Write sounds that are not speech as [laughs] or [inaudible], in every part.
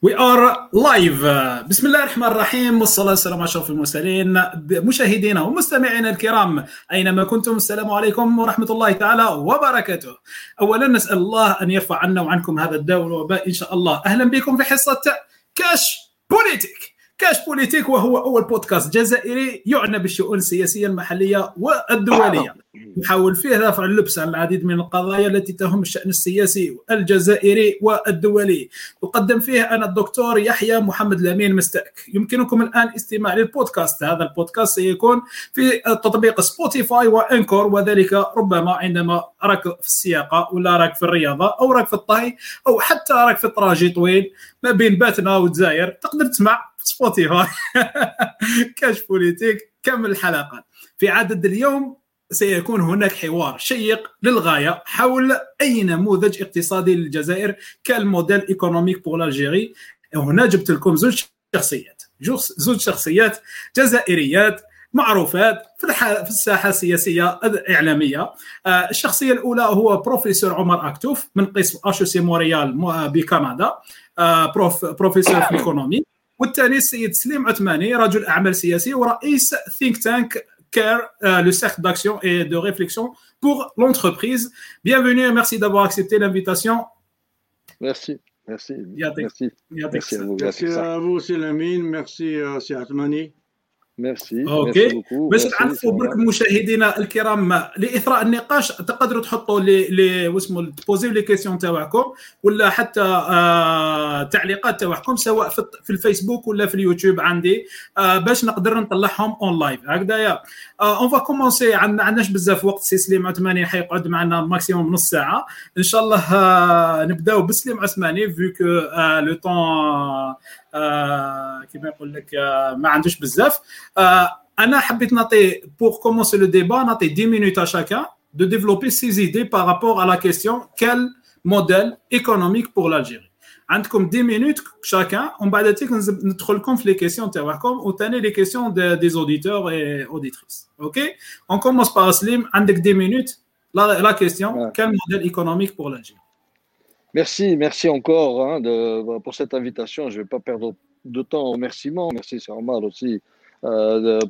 We are live. بسم الله الرحمن الرحيم والصلاة والسلام على أشرف المرسلين مشاهدينا ومستمعينا الكرام أينما كنتم السلام عليكم ورحمة الله تعالى وبركاته أولا نسأل الله أن يرفع عنا وعنكم هذا الداء والوباء إن شاء الله أهلا بكم في حصة كاش بوليتيك كاش بوليتيك وهو أول بودكاست جزائري يعنى بالشؤون السياسية المحلية والدولية. نحاول فيه رفع اللبس عن العديد من القضايا التي تهم الشأن السياسي الجزائري والدولي. يقدم فيه أنا الدكتور يحيى محمد لامين مستاك يمكنكم الآن استماع للبودكاست. هذا البودكاست سيكون في تطبيق سبوتيفاي وأنكور وذلك ربما عندما راك في السياقه ولا راك في الرياضة أو راك في الطهي أو حتى راك في طراجي طويل ما بين باتنا والجزائر. تقدر تسمع سبوتيفاي. [laughs] كاش بوليتيك كمل الحلقات في عدد اليوم سيكون هناك حوار شيق للغاية حول اي نموذج اقتصادي للجزائر كالموديل إيكونوميك بور الجيري هنا جبت لكم زوج شخصيات. زوج شخصيات جزائريات معروفات في في الساحة السياسية الإعلامية. الشخصية الأولى هو بروفيسور عمر أكتوف من قسم اشو سي موريال بكندا. بروف بروفيسور في الإيكونومي. والثاني السيد سليم عثماني رجل اعمال سياسي ورئيس ثينك تانك CARE, euh, le cercle d'action et de réflexion pour l'entreprise. Bienvenue et merci d'avoir accepté l'invitation. Merci. Merci. Merci. Merci à vous. Merci à vous, Sélamine. Merci, euh, Atmani. ميرسي أوكي باش نعرفوا برك مشاهدينا الكرام لإثراء النقاش. تقدروا تحطوا لي لي واسمو تبوزيو لي كيسيون تاعكم ولا حتى آه تعليقات تاعكم سواء في, في الفيسبوك ولا في اليوتيوب عندي آه باش نقدر نطلعهم اون لايف هكذايا اون فا كومونسي ما عندناش بزاف وقت سي سليم عثماني حيقعد معنا ماكسيموم نص ساعة. إن شاء الله آه نبداو بسليم عثماني فيو كو لو طون كيما يقول لك ما عندوش بزاف انا حبيت نعطي بور كومونسي لو ديبا نعطي 10 مينوت à chacun de développer ses idées par rapport à la question quel modèle économique pour l'Algérie عندكم 10 minutes chacun ومن بعد ذلك ندخل لكم في لي كيسيون تاعكم وثاني لي كيسيون دي اوديتور اي اوديتريس اوكي اون كومونس بار سليم عندك 10 minutes la, la question ouais. quel modèle économique pour l'Algérie Merci, merci encore hein, de, pour cette invitation. Je ne vais pas perdre de temps en remerciements. Merci, normal aussi euh,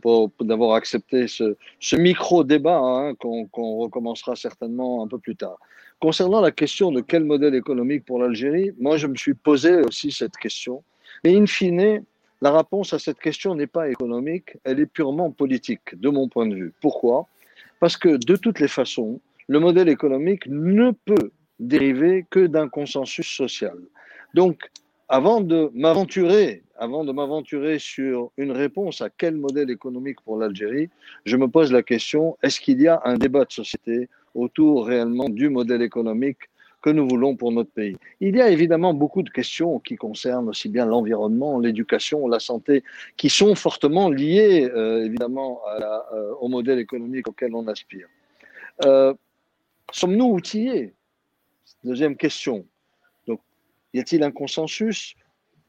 d'avoir accepté ce, micro-débat hein, qu'on qu recommencera certainement un peu plus tard. Concernant la question de quel modèle économique pour l'Algérie, moi je me suis posé aussi cette question. Mais in fine, la réponse à cette question n'est pas économique, elle est purement politique, de mon point de vue. Pourquoi? Parce que de toutes les façons, le modèle économique ne peut dériver que d'un consensus social. Donc, avant de m'aventurer, avant de m'aventurer sur une réponse à quel modèle économique pour l'Algérie, je me pose la question est-ce qu'il y a un débat de société autour réellement du modèle économique que nous voulons pour notre pays? Il y a évidemment beaucoup de questions qui concernent aussi bien l'environnement, l'éducation, la santé, qui sont fortement liées euh, évidemment euh, au modèle économique auquel on aspire. Euh, Sommes-nous outillés Deuxième question. Donc, y a-t-il un consensus?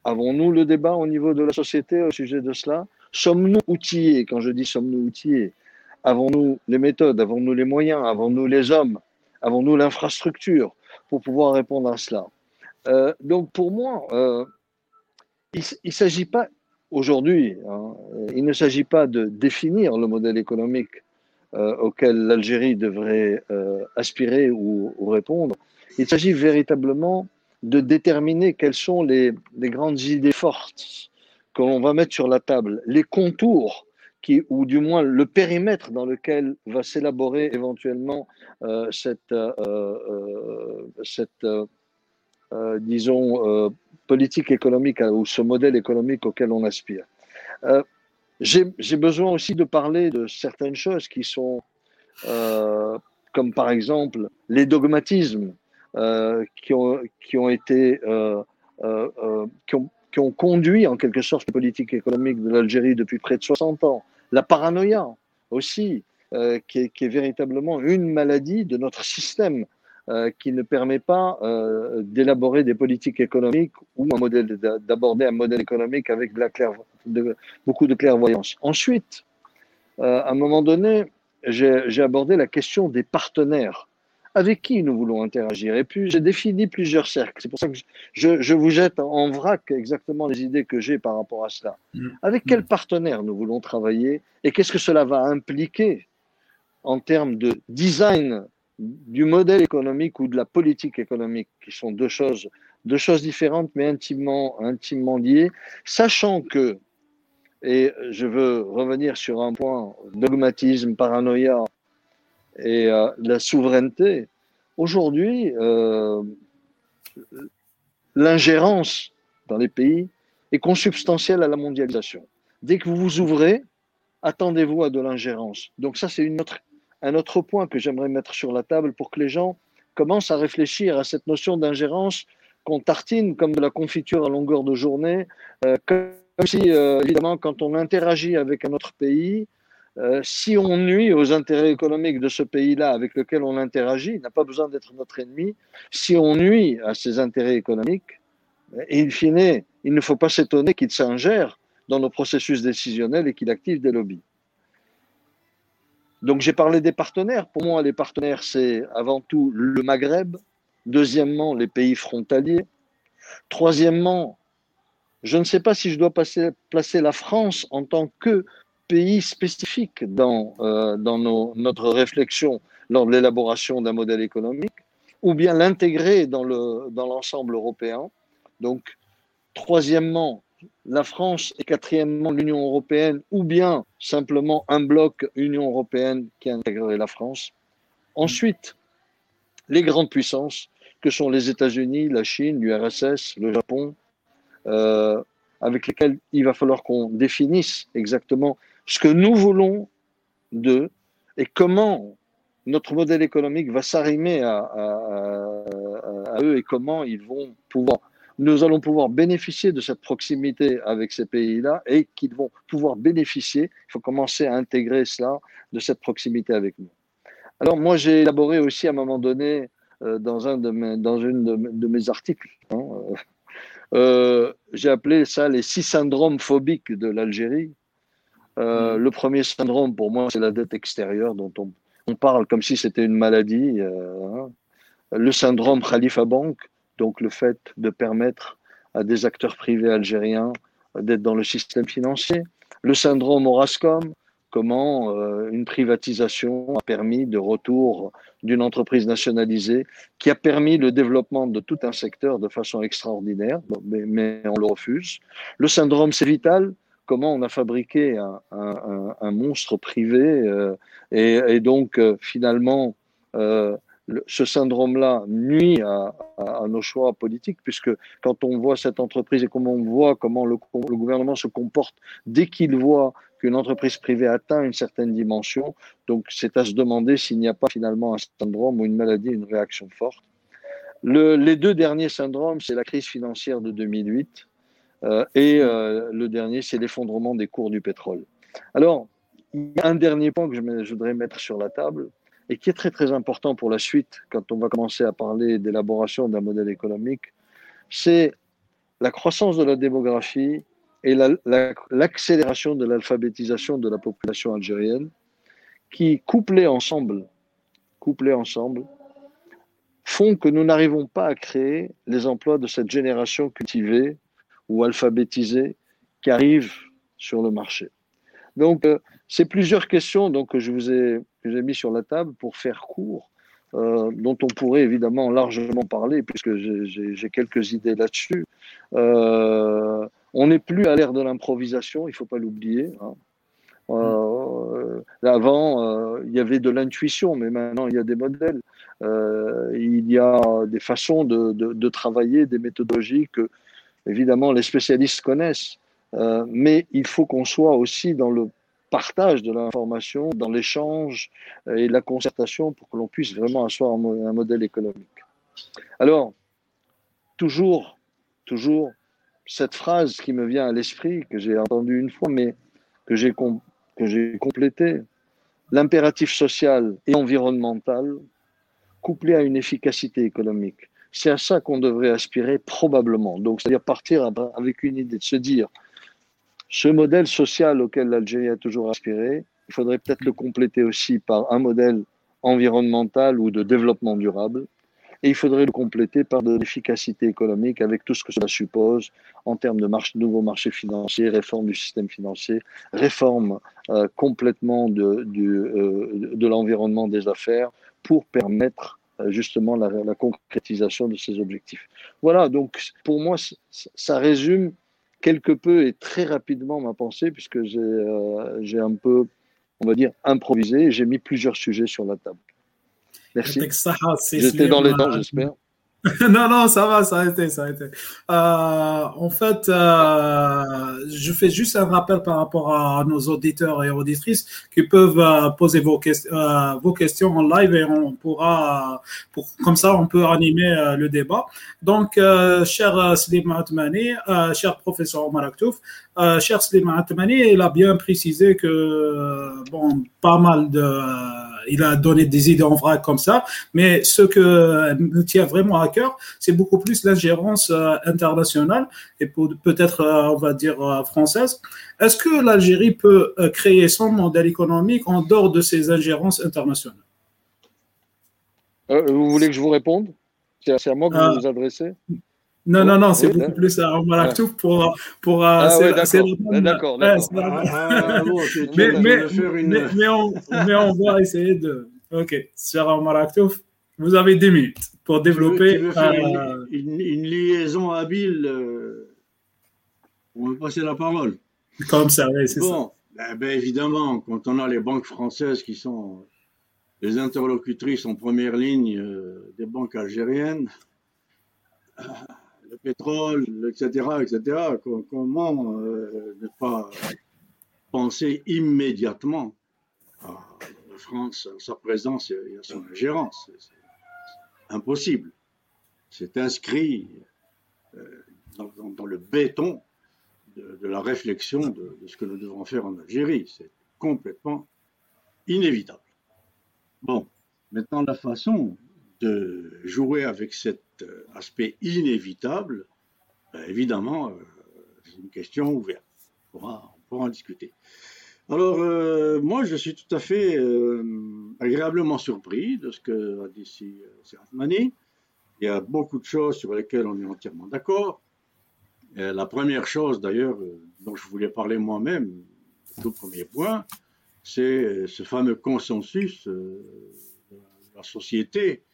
Avons-nous le débat au niveau de la société au sujet de cela? Sommes-nous outillés? Quand je dis sommes-nous outillés, avons-nous les méthodes Avons-nous les moyens Avons-nous les hommes Avons-nous l'infrastructure pour pouvoir répondre à cela? Euh, Donc, pour moi, euh, il ne s'agit pas aujourd'hui, hein, il de définir le modèle économique euh, auquel l'Algérie devrait aspirer ou répondre. Il s'agit véritablement de déterminer quelles sont les, grandes idées fortes que l'on va mettre sur la table, les contours qui, ou du moins le périmètre dans lequel va s'élaborer éventuellement euh, cette, euh, cette euh, disons, politique économique ou ce modèle économique auquel on aspire. J'ai besoin aussi de parler de certaines choses qui sont, comme par exemple les dogmatismes qui, ont, qui ont été euh, euh, qui, ont, qui ont conduit en quelque sorte la politique économique de l'Algérie depuis près de 60 ans. La paranoïa aussi, qui est, véritablement une maladie de notre système qui ne permet pas d'élaborer des politiques économiques ou d'aborder un modèle économique avec beaucoup de clairvoyance. Ensuite, à un moment donné, j'ai abordé la question des partenaires avec qui nous voulons interagir? Et puis, j'ai défini plusieurs cercles. C'est pour ça que je, je, vous jette en vrac exactement les idées que j'ai par rapport à cela. Mm. Avec quels partenaires nous voulons travailler et qu'est-ce que cela va impliquer en termes de design du modèle économique ou de la politique économique, qui sont deux choses, deux choses différentes mais intimement, intimement liées, sachant que, et je veux revenir sur un point, dogmatisme, paranoïa, et euh, la souveraineté, aujourd'hui, euh, l'ingérence dans les pays est consubstantielle à la mondialisation. Dès que vous vous ouvrez, attendez-vous à de l'ingérence. Donc ça, c'est un autre point que j'aimerais mettre sur la table pour que les gens commencent à réfléchir à cette notion d'ingérence qu'on tartine comme de la confiture à longueur de journée, euh, comme si, évidemment, quand on interagit avec un autre pays, euh, si on nuit aux intérêts économiques de ce pays-là avec lequel on interagit, il n'a pas besoin d'être notre ennemi. Si on nuit à ses intérêts économiques, in fine, il ne faut pas s'étonner qu'il s'ingère dans nos processus décisionnels et qu'il active des lobbies. Donc j'ai parlé des partenaires. Pour moi, les partenaires, c'est avant tout le Maghreb. Deuxièmement, les pays frontaliers. Troisièmement, je ne sais pas si je dois placer la France en tant que pays spécifique dans, euh, dans nos, notre réflexion lors de l'élaboration d'un modèle économique, ou bien l'intégrer dans l'ensemble dans européen. Donc, troisièmement, la France et quatrièmement l'Union européenne, ou bien simplement un bloc Union européenne qui intégrerait la France. Ensuite, les grandes puissances que sont les États-Unis, la Chine, l'URSS, le Japon, euh, avec lesquels il va falloir qu'on définisse exactement ce que nous voulons d'eux et comment notre modèle économique va s'arrimer à, eux et comment ils vont pouvoir, nous allons pouvoir bénéficier de cette proximité avec ces pays-là et qu'ils vont pouvoir bénéficier, il faut commencer à intégrer cela, de cette proximité avec nous. Alors moi j'ai élaboré aussi à un moment donné euh, dans, un de mes, dans une de, mes articles, hein, euh, euh, j'ai appelé ça les six syndromes phobiques de l'Algérie. Euh, mm. le premier syndrome, pour moi, c'est la dette extérieure dont on, on parle comme si c'était une maladie. Euh, hein. Le syndrome Khalifa Bank, donc le fait de permettre à des acteurs privés algériens d'être dans le système financier. Le syndrome Orascom, comment euh, une privatisation a permis de retour d'une entreprise nationalisée qui a permis le développement de tout un secteur de façon extraordinaire, mais, mais on le refuse. Le syndrome C'est Vital, comment on a fabriqué un, monstre privé euh, et, donc euh, finalement euh, ce syndrome-là nuit à, nos choix politiques, puisque quand on voit cette entreprise et comment on voit comment le, gouvernement se comporte dès qu'il voit qu'une entreprise privée atteint une certaine dimension, donc c'est à se demander s'il n'y a pas finalement un syndrome ou une maladie, une réaction forte. les deux derniers syndromes, c'est la crise financière de 2008 euh, et euh, le dernier, c'est l'effondrement des cours du pétrole. Alors, il y a un dernier point que je, voudrais mettre sur la table et qui est très très important pour la suite quand on va commencer à parler d'élaboration d'un modèle économique, c'est la croissance de la démographie et l'accélération de l'alphabétisation de la population algérienne qui, couplées ensemble, couplées ensemble, font que nous n'arrivons pas à créer les emplois de cette génération cultivée ou alphabétisés qui arrivent sur le marché. Donc, euh, c'est plusieurs questions donc, que je vous ai, que mis sur la table pour faire court, euh, dont on pourrait évidemment largement parler, puisque j'ai quelques idées là-dessus. Euh, on n'est plus à l'ère de l'improvisation, il ne faut pas l'oublier. Hein. avant, il y avait de l'intuition, mais maintenant, il y a des modèles. il y a des façons de, de travailler, des méthodologies que, évidemment, les spécialistes connaissent, euh, mais il faut qu'on soit aussi dans le partage de l'information, dans l'échange et la concertation pour que l'on puisse vraiment asseoir un, modèle économique. Alors, toujours, toujours, cette phrase qui me vient à l'esprit, que j'ai entendue une fois, mais que j'ai j'ai complétée, l'impératif social et environnemental couplé à une efficacité économique. C'est à ça qu'on devrait aspirer probablement. Donc, c'est-à-dire partir avec une idée de se dire, ce modèle social auquel l'Algérie a toujours aspiré, il faudrait peut-être le compléter aussi par un modèle environnemental ou de développement durable. Et il faudrait le compléter par de l'efficacité économique avec tout ce que cela suppose en termes de nouveaux marchés financiers, réforme du système financier, réforme euh, complètement euh, de l'environnement des affaires pour permettre justement la, la, concrétisation de ces objectifs. Voilà, donc pour moi, ça résume quelque peu et très rapidement ma pensée puisque j'ai euh, un peu, on va dire, improvisé j'ai mis plusieurs sujets sur la table. Merci. J'étais dans les temps, j'espère. [laughs] non, non, ça va, ça a été, ça a été. Euh, en fait, euh, je fais juste un rappel par rapport à nos auditeurs et auditrices qui peuvent euh, poser vos, euh, vos, questions en live et on pourra, pour, comme ça, on peut animer euh, le débat. Donc, cher Slim Atmani, cher professeur Omar Aktouf, cher Slim Atmani, il a bien précisé que, bon, pas mal de il a donné des idées en vrac comme ça, mais ce que me tient vraiment à cœur, c'est beaucoup plus l'ingérence euh, internationale et peut-être, euh, on va dire, euh, française. Est-ce que l'Algérie peut créer son modèle économique en dehors de ces ingérences internationales? Vous voulez que je vous réponde? C'est à moi que vous vous adressez? Non, non, non, c'est beaucoup plus à Omar pour. pour ah, d'accord, d'accord. mais, mais, on, mais, on, va essayer de. Ok, cher Omar Aktouf, vous avez 10 minutes pour développer. Euh, une, une, liaison habile. Euh, on va passer la parole. Comme ça, oui, c'est bon, ça. Ben, ben, évidemment, quand on a les banques françaises qui sont les interlocutrices en première ligne euh, des banques algériennes le pétrole, etc., etc. Comment euh, ne pas penser immédiatement à la France, à sa présence et à son ingérence? C'est impossible. C'est inscrit euh, dans, le béton de, la réflexion de, de, ce que nous devons faire en Algérie. C'est complètement inévitable. Bon, maintenant la façon de jouer avec euh, aspect inévitable, ben, évidemment, euh, c'est une question ouverte. On pourra, en discuter. Alors, euh, moi, je suis tout à fait agréablement surpris de ce que a dit ici Mani. Il y a beaucoup de choses sur lesquelles on est entièrement d'accord. La première chose, d'ailleurs, dont je voulais parler moi-même, tout premier point, c'est ce fameux consensus de la société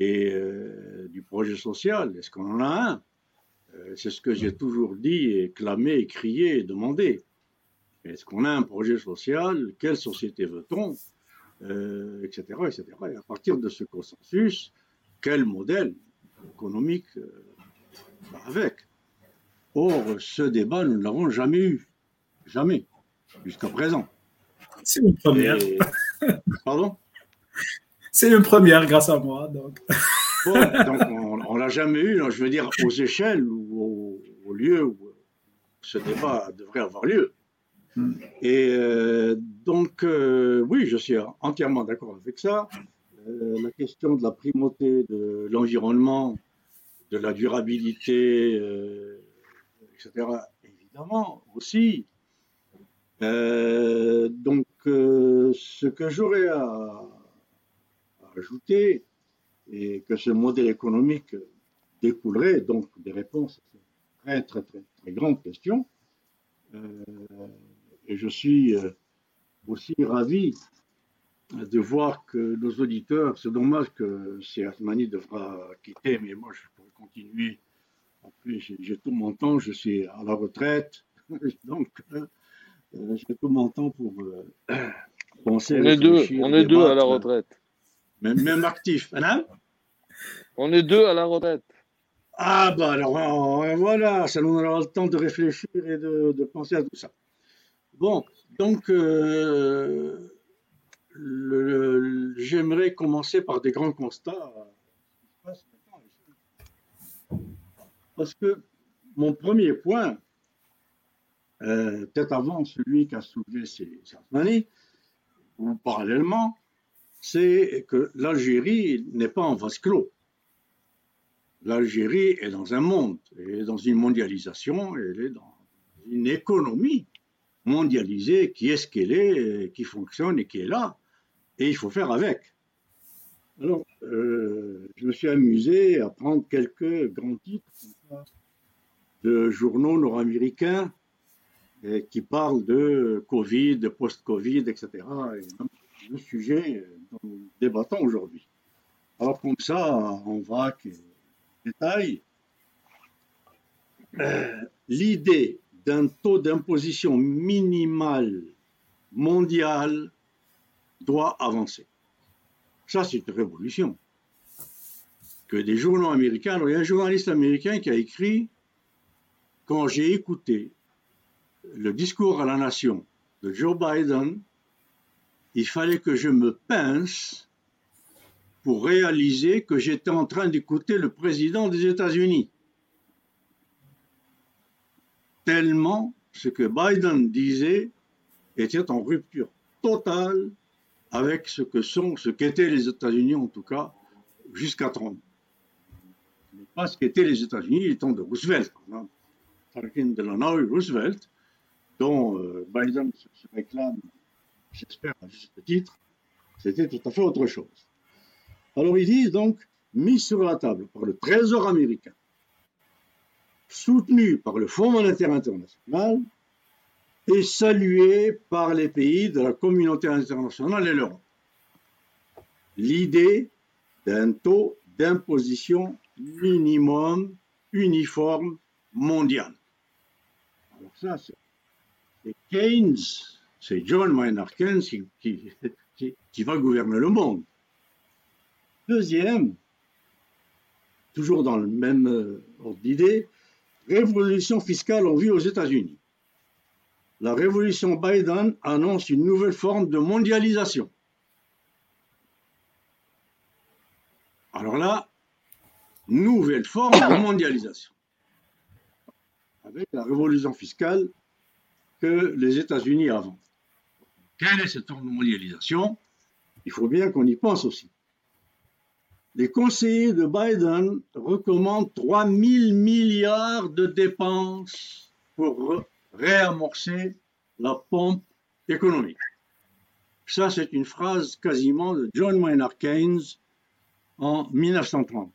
et euh, du projet social. Est-ce qu'on en a un? Euh, C'est ce que j'ai toujours dit et clamé, et crié et demandé. Est-ce qu'on a un projet social? Quelle société veut-on? Euh, etc., etc. Et à partir de ce consensus, quel modèle économique va avec? Or, ce débat, nous ne l'avons jamais eu. Jamais. Jusqu'à présent. C'est une première. Pardon? C'est une première grâce à moi. Donc, [laughs] on, ne l'a jamais eu, je veux dire, aux échelles ou au, lieu où ce débat devrait avoir lieu. Hmm. Et euh, donc, euh, oui, je suis entièrement d'accord avec ça. Euh, la question de la primauté de l'environnement, de la durabilité, etc., évidemment aussi. donc, ce que j'aurais à, ajouter et que ce modèle économique découlerait donc des réponses à très, très, très, très grandes questions. Euh, et je suis euh, aussi ravi de voir que nos auditeurs, c'est dommage que c'est Asmani devra quitter, mais moi je pourrais continuer. En plus, j'ai tout mon temps, je suis à la retraite, [laughs] donc euh, j'ai tout mon temps pour [clears throat] penser. On est deux, on est deux à la retraite. Même, même actif. Hein On est deux à la retraite. Ah, bah alors, euh, voilà, ça nous aura le temps de réfléchir et de, de penser à tout ça. Bon, donc, euh, j'aimerais commencer par des grands constats. Parce que mon premier point, euh, peut-être avant celui qu'a soulevé années, ou parallèlement, c'est que l'Algérie n'est pas en vase clos. L'Algérie est dans un monde, elle est dans une mondialisation, elle est dans une économie mondialisée qui est ce qu'elle est, qui fonctionne et qui est là, et il faut faire avec. Alors, euh, je me suis amusé à prendre quelques grands titres de journaux nord-américains qui parlent de Covid, de post-Covid, etc. Et le sujet dont nous débattons aujourd'hui. Alors, comme ça, en vrac et détail, euh, l'idée d'un taux d'imposition minimal mondial doit avancer. Ça, c'est une révolution. Que des journaux américains, alors il y a un journaliste américain qui a écrit, quand j'ai écouté le discours à la nation de Joe Biden, il fallait que je me pince pour réaliser que j'étais en train d'écouter le président des États-Unis. Tellement ce que Biden disait était en rupture totale avec ce que sont, ce qu'étaient les États-Unis en tout cas, jusqu'à Trump. Pas ce qu'étaient les États-Unis du temps de Roosevelt, Franklin Delano Roosevelt, dont euh, Biden se réclame, j'espère à juste titre, c'était tout à fait autre chose. Alors ils disent donc, mis sur la table par le Trésor américain, soutenu par le Fonds monétaire international, et salué par les pays de la communauté internationale et l'Europe. L'idée d'un taux d'imposition minimum uniforme mondial. Alors ça, c'est Keynes, c'est John Maynard Keynes qui, va gouverner le monde. Deuxième, toujours dans le même euh, ordre d'idée, révolution fiscale en vue aux États-Unis la révolution Biden annonce une nouvelle forme de mondialisation. Alors là, nouvelle forme de mondialisation. Avec la révolution fiscale que les États-Unis avant. Quelle est cette mondialisation? Il faut bien qu'on y pense aussi. Les conseillers de Biden recommandent 3 000 milliards de dépenses pour réamorcer la pompe économique. Ça, c'est une phrase quasiment de John Maynard Keynes en 1930.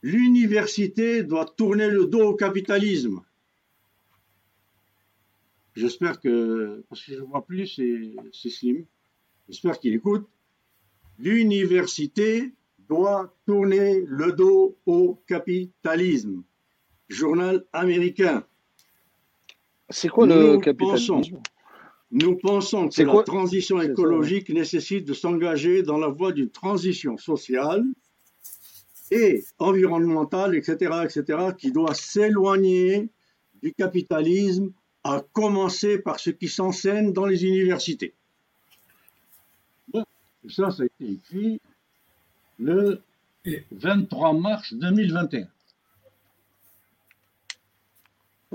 L'université doit tourner le dos au capitalisme. J'espère que, parce que je ne vois plus, c'est slim. J'espère qu'il écoute. L'université doit tourner le dos au capitalisme. Journal américain. C'est quoi le capitalisme? Nous pensons que la transition écologique nécessite de s'engager dans la voie d'une transition sociale et environnementale, etc., etc., qui doit s'éloigner du capitalisme, à commencer par ce qui s'enseigne dans les universités. Bon, ça, ça a été écrit le 23 mars 2021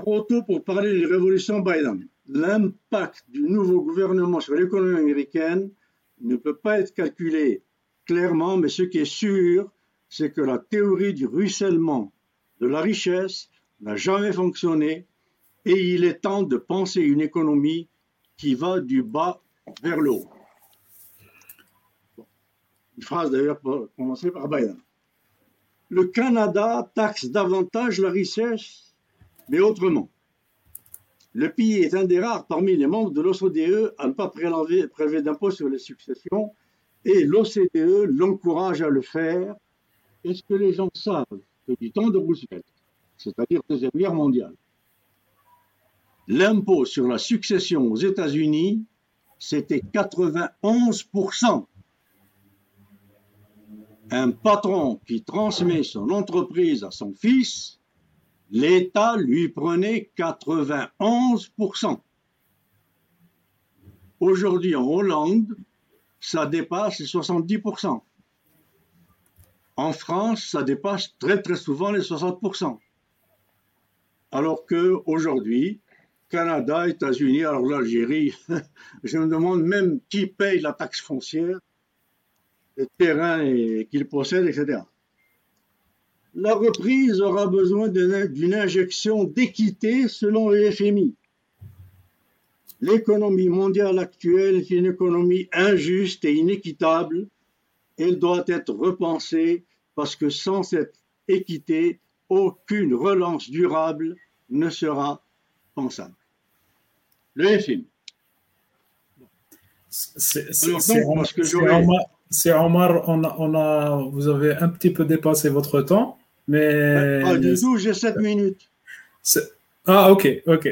trop tôt pour parler de révolution Biden. L'impact du nouveau gouvernement sur l'économie américaine ne peut pas être calculé clairement, mais ce qui est sûr, c'est que la théorie du ruissellement de la richesse n'a jamais fonctionné et il est temps de penser une économie qui va du bas vers le haut. Une phrase d'ailleurs commencée par Biden. Le Canada taxe davantage la richesse mais autrement. Le pays est un des rares parmi les membres de l'OCDE à ne pas prélever d'impôts sur les successions et l'OCDE l'encourage à le faire. Est-ce que les gens savent que du temps de Roosevelt, c'est-à-dire Deuxième Guerre mondiale, l'impôt sur la succession aux États-Unis, c'était 91%. Un patron qui transmet son entreprise à son fils l'État lui prenait 91%. Aujourd'hui, en Hollande, ça dépasse les 70%. En France, ça dépasse très très souvent les 60%. Alors que aujourd'hui, Canada, États-Unis, alors l'Algérie, [laughs] je me demande même qui paye la taxe foncière, les terrains qu'ils possèdent, etc la reprise aura besoin d'une injection d'équité selon le FMI. L'économie mondiale actuelle est une économie injuste et inéquitable elle doit être repensée parce que sans cette équité, aucune relance durable ne sera pensable. Le film. C'est Omar, on a, on a, vous avez un petit peu dépassé votre temps, mais. Pas du tout, j'ai 7 minutes. Ah, ok, ok.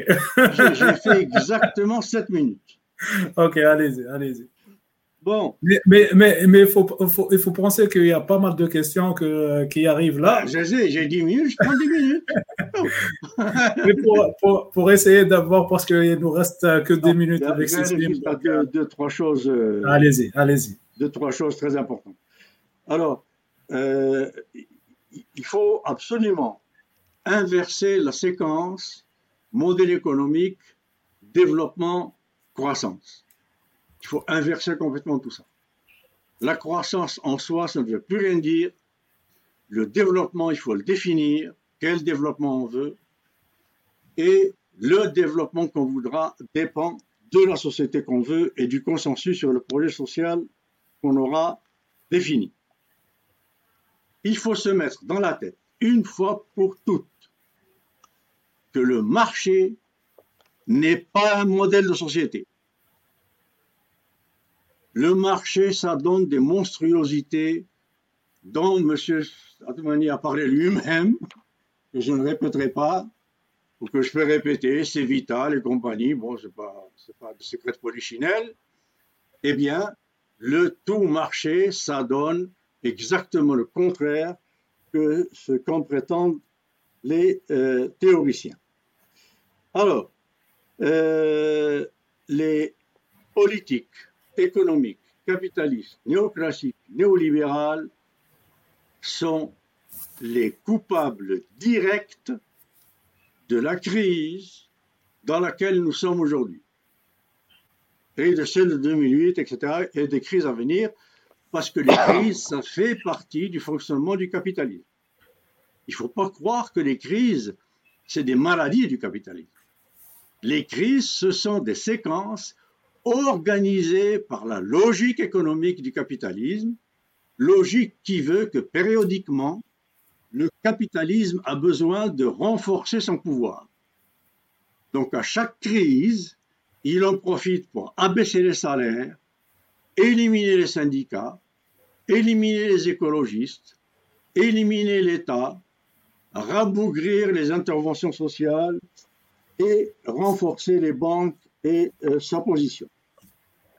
j'ai fait [laughs] exactement 7 minutes. Ok, allez-y, allez-y. Bon. Mais, mais, mais, mais il, faut, faut, il faut penser qu'il y a pas mal de questions que, qui arrivent là. Ah, j'ai 10 minutes, je prends 10 minutes. [laughs] mais pour, pour, pour, essayer d'avoir, parce qu'il nous reste que 10 minutes avec Cécile. Deux, deux, trois choses. Euh, allez-y, allez-y. Deux, trois choses très importantes. Alors, euh, il faut absolument inverser la séquence modèle économique, développement, croissance. Il faut inverser complètement tout ça. La croissance en soi, ça ne veut plus rien dire. Le développement, il faut le définir. Quel développement on veut. Et le développement qu'on voudra dépend de la société qu'on veut et du consensus sur le projet social qu'on aura défini. Il faut se mettre dans la tête, une fois pour toutes, que le marché n'est pas un modèle de société. Le marché, ça donne des monstruosités dont M. Atmani a parlé lui-même, que je ne répéterai pas, ou que je peux répéter, c'est Vital et compagnie, bon, ce n'est pas, pas de secret polichinelle. Eh bien, le tout marché, ça donne exactement le contraire que ce qu'en prétendent les euh, théoriciens. Alors, euh, les politiques économiques, capitalistes, néoclassiques, néolibérales sont les coupables directs de la crise dans laquelle nous sommes aujourd'hui. Et de celle de 2008, etc., et des crises à venir, parce que les crises, ça fait partie du fonctionnement du capitalisme. Il ne faut pas croire que les crises, c'est des maladies du capitalisme. Les crises, ce sont des séquences organisée par la logique économique du capitalisme, logique qui veut que périodiquement, le capitalisme a besoin de renforcer son pouvoir. Donc à chaque crise, il en profite pour abaisser les salaires, éliminer les syndicats, éliminer les écologistes, éliminer l'État, rabougrir les interventions sociales et renforcer les banques et euh, sa position.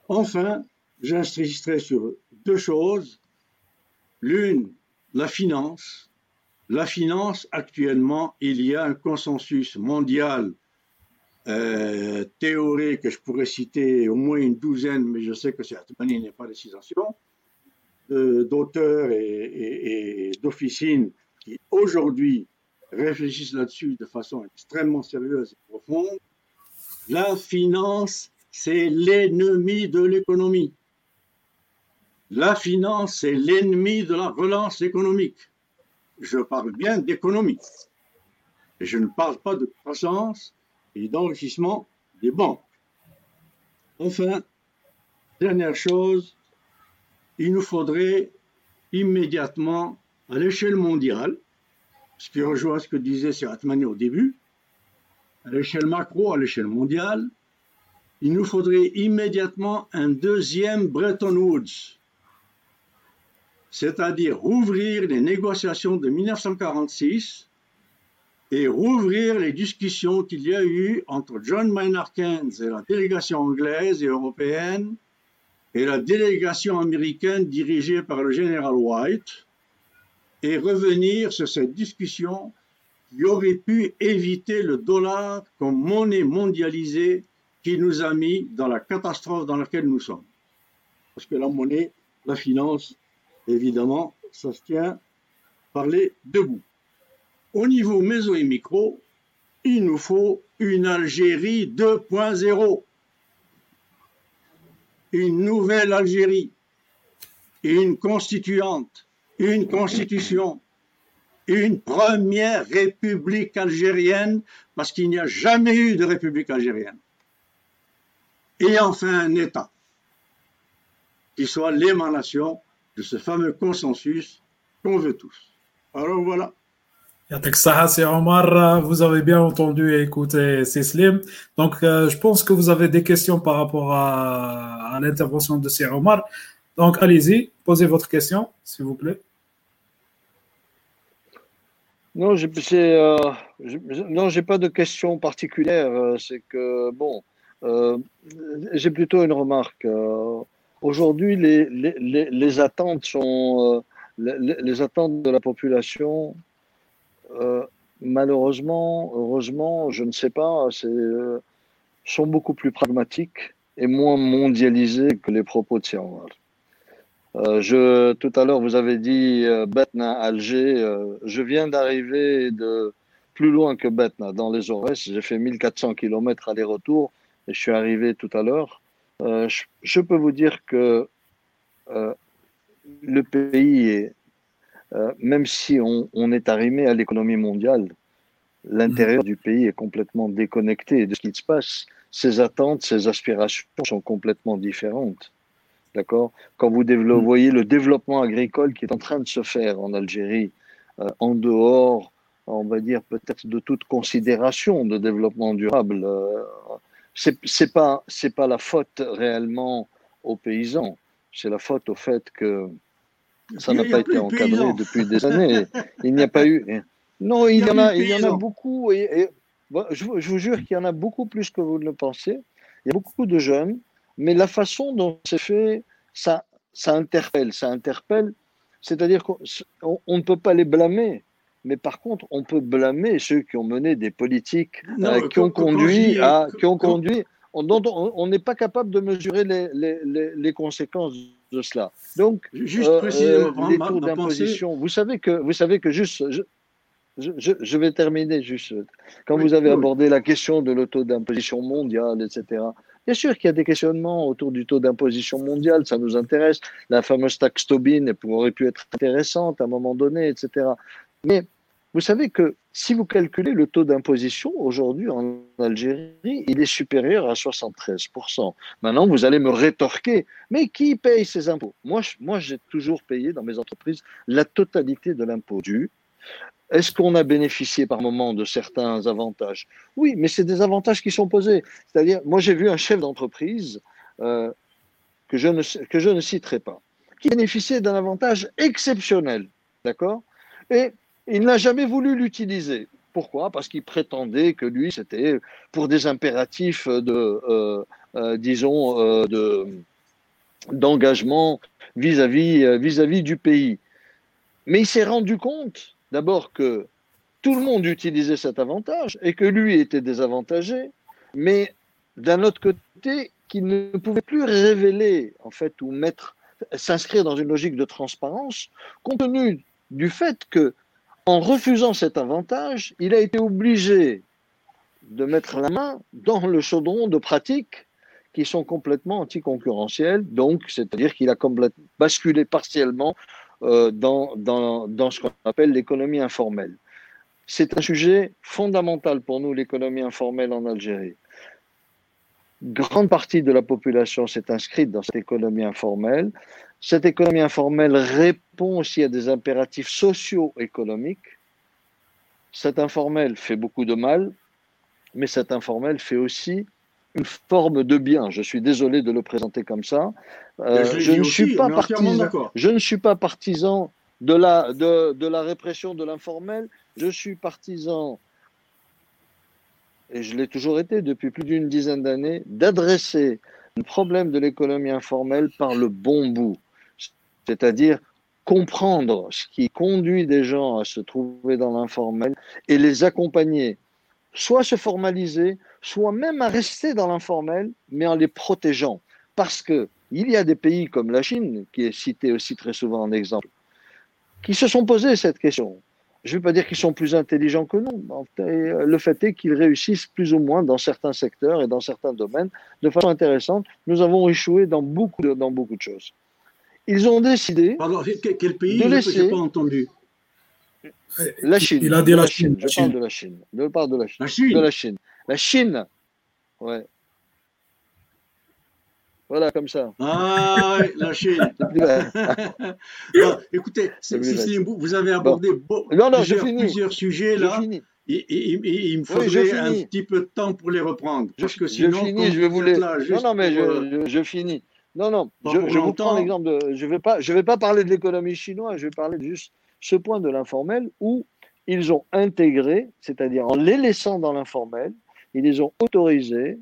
Enfin, j'insisterai sur deux choses. L'une, la finance. La finance, actuellement, il y a un consensus mondial euh, théorique que je pourrais citer au moins une douzaine, mais je sais que certainement il n'y a pas de citation, d'auteurs et, et d'officines qui aujourd'hui réfléchissent là-dessus de façon extrêmement sérieuse et profonde la finance, c'est l'ennemi de l'économie. La finance, c'est l'ennemi de la relance économique. Je parle bien d'économie. Et je ne parle pas de croissance et d'enrichissement des banques. Enfin, dernière chose, il nous faudrait immédiatement, à l'échelle mondiale, ce qui rejoint ce que disait Siratmani au début, à l'échelle macro, à l'échelle mondiale, il nous faudrait immédiatement un deuxième Bretton Woods, c'est-à-dire rouvrir les négociations de 1946 et rouvrir les discussions qu'il y a eu entre John Maynard Keynes et la délégation anglaise et européenne et la délégation américaine dirigée par le général White et revenir sur cette discussion qui aurait pu éviter le dollar comme monnaie mondialisée qui nous a mis dans la catastrophe dans laquelle nous sommes. Parce que la monnaie, la finance, évidemment, ça se tient par les deux bouts. Au niveau méso et micro, il nous faut une Algérie 2.0, une nouvelle Algérie, une constituante, une constitution, une première république algérienne, parce qu'il n'y a jamais eu de république algérienne. Et enfin un État qui soit l'émanation de ce fameux consensus qu'on veut tous. Alors voilà. c'est Omar. Vous avez bien entendu et écouté Slim. Donc, euh, je pense que vous avez des questions par rapport à, l'intervention de C. Omar. Donc, allez-y, posez votre question, s'il vous plaît. Non, j'ai euh, non, j'ai pas de questions particulières. Euh, c'est que bon, euh, j'ai plutôt une remarque. Aujourd'hui, les, les, les, attentes sont les, attentes de la population. malheureusement, heureusement, je ne sais pas, sont beaucoup plus pragmatiques et moins mondialisées que les propos de euh, je, tout à l'heure, vous avez dit euh, Betna, Alger. Euh, je viens d'arriver de plus loin que Betna, dans les Aurès. J'ai fait 1400 km aller-retour et je suis arrivé tout à l'heure. Euh, je, je, peux vous dire que euh, le pays est, même si on, on, est arrimé à l'économie mondiale, l'intérieur mmh. du pays est complètement déconnecté de ce qui se passe. Ses attentes, ses aspirations sont complètement différentes. D'accord? Quand vous mm. voyez le développement agricole qui est en train de se faire en Algérie, euh, en dehors, on va dire peut-être de toute considération de développement durable, euh, c'est pas c'est pas la faute réellement aux paysans, c'est la faute au fait que ça n'a pas été encadré depuis des années. Il n'y a pas eu. Non, il, y en a, il y en a beaucoup. Et, je, je, vous jure qu'il y en a beaucoup plus que vous ne le pensez. Il y a beaucoup de jeunes mais la façon dont c'est fait, ça, ça interpelle, ça interpelle. C'est-à-dire qu'on on ne peut pas les blâmer, mais par contre, on peut blâmer ceux qui ont mené des politiques euh, qui, ont conduit à, qui ont conduit, dont on n'est pas capable de mesurer les, les, les, conséquences de cela. Donc, juste euh, euh les taux d'imposition. Vous savez que, vous savez que juste, je, je, je, vais terminer juste. Quand vous avez abordé la question de l'auto d'imposition mondiale, etc., Bien sûr qu'il y a des questionnements autour du taux d'imposition mondial, ça nous intéresse. La fameuse taxe Tobin aurait pu être intéressante à un moment donné, etc. Mais vous savez que si vous calculez le taux d'imposition aujourd'hui en Algérie, il est supérieur à 73%. Maintenant, vous allez me rétorquer, mais qui paye ces impôts? Moi, j'ai toujours payé dans mes entreprises la totalité de l'impôt dû. Est-ce qu'on a bénéficié par moment de certains avantages? Oui, mais c'est des avantages qui sont posés. C'est-à-dire, moi j'ai vu un chef d'entreprise euh, que, je ne, citerai pas, qui bénéficiait d'un avantage exceptionnel, d'accord? Et il n'a jamais voulu l'utiliser. Pourquoi? Parce qu'il prétendait que lui, c'était pour des impératifs de, euh, euh, d'engagement vis-à-vis du pays. Mais il s'est rendu compte d'abord que tout le monde utilisait cet avantage et que lui était désavantagé, mais d'un autre côté, qu'il ne pouvait plus révéler, en fait, ou mettre, s'inscrire dans une logique de transparence, compte tenu du fait que, en refusant cet avantage, il a été obligé de mettre la main dans le chaudron de pratiques qui sont complètement anticoncurrentielles, donc c'est-à-dire qu'il a basculé partiellement dans, dans, dans ce qu'on appelle l'économie informelle. C'est un sujet fondamental pour nous, l'économie informelle en Algérie. Grande partie de la population s'est inscrite dans cette économie informelle. Cette économie informelle répond aussi à des impératifs socio-économiques. Cet informel fait beaucoup de mal, mais cet informel fait aussi une forme de bien. Je suis désolé de le présenter comme ça. Euh, je, ne suis pas partisan, je ne suis pas partisan de la, de, de la répression de l'informel. Je suis partisan, et je l'ai toujours été depuis plus d'une dizaine d'années, d'adresser le problème de l'économie informelle par le bon bout. C'est-à-dire comprendre ce qui conduit des gens à se trouver dans l'informel et les accompagner, soit se formaliser, soit même à rester dans l'informel, mais en les protégeant. Parce que il y a des pays comme la Chine, qui est cité aussi très souvent en exemple, qui se sont posés cette question. Je ne veux pas dire qu'ils sont plus intelligents que nous. Le fait est qu'ils réussissent plus ou moins dans certains secteurs et dans certains domaines de façon intéressante. Nous avons échoué dans beaucoup de, dans beaucoup de choses. Ils ont décidé. Pardon, quel pays? de laisser, pas entendu La Chine. Il a dit la, Chine. Je parle de la Chine. Je parle de la Chine. La Chine. De la Chine. La Chine, ouais. Voilà, comme ça. Ah, oui, la Chine. [laughs] bon, [laughs] écoutez, vous avez abordé bon. non, non, plusieurs, plusieurs, sujets là. Et, et, et, il me faudrait un petit peu de temps pour les reprendre. Parce que sinon, je finis, je vais vous les. non, non, mais je, je, je, finis. Non, non, je, je vous prends l'exemple de. Je ne vais, pas, je vais pas parler de l'économie chinoise, je vais parler de juste ce point de l'informel où ils ont intégré, c'est-à-dire en les laissant dans l'informel, ils les ont autorisés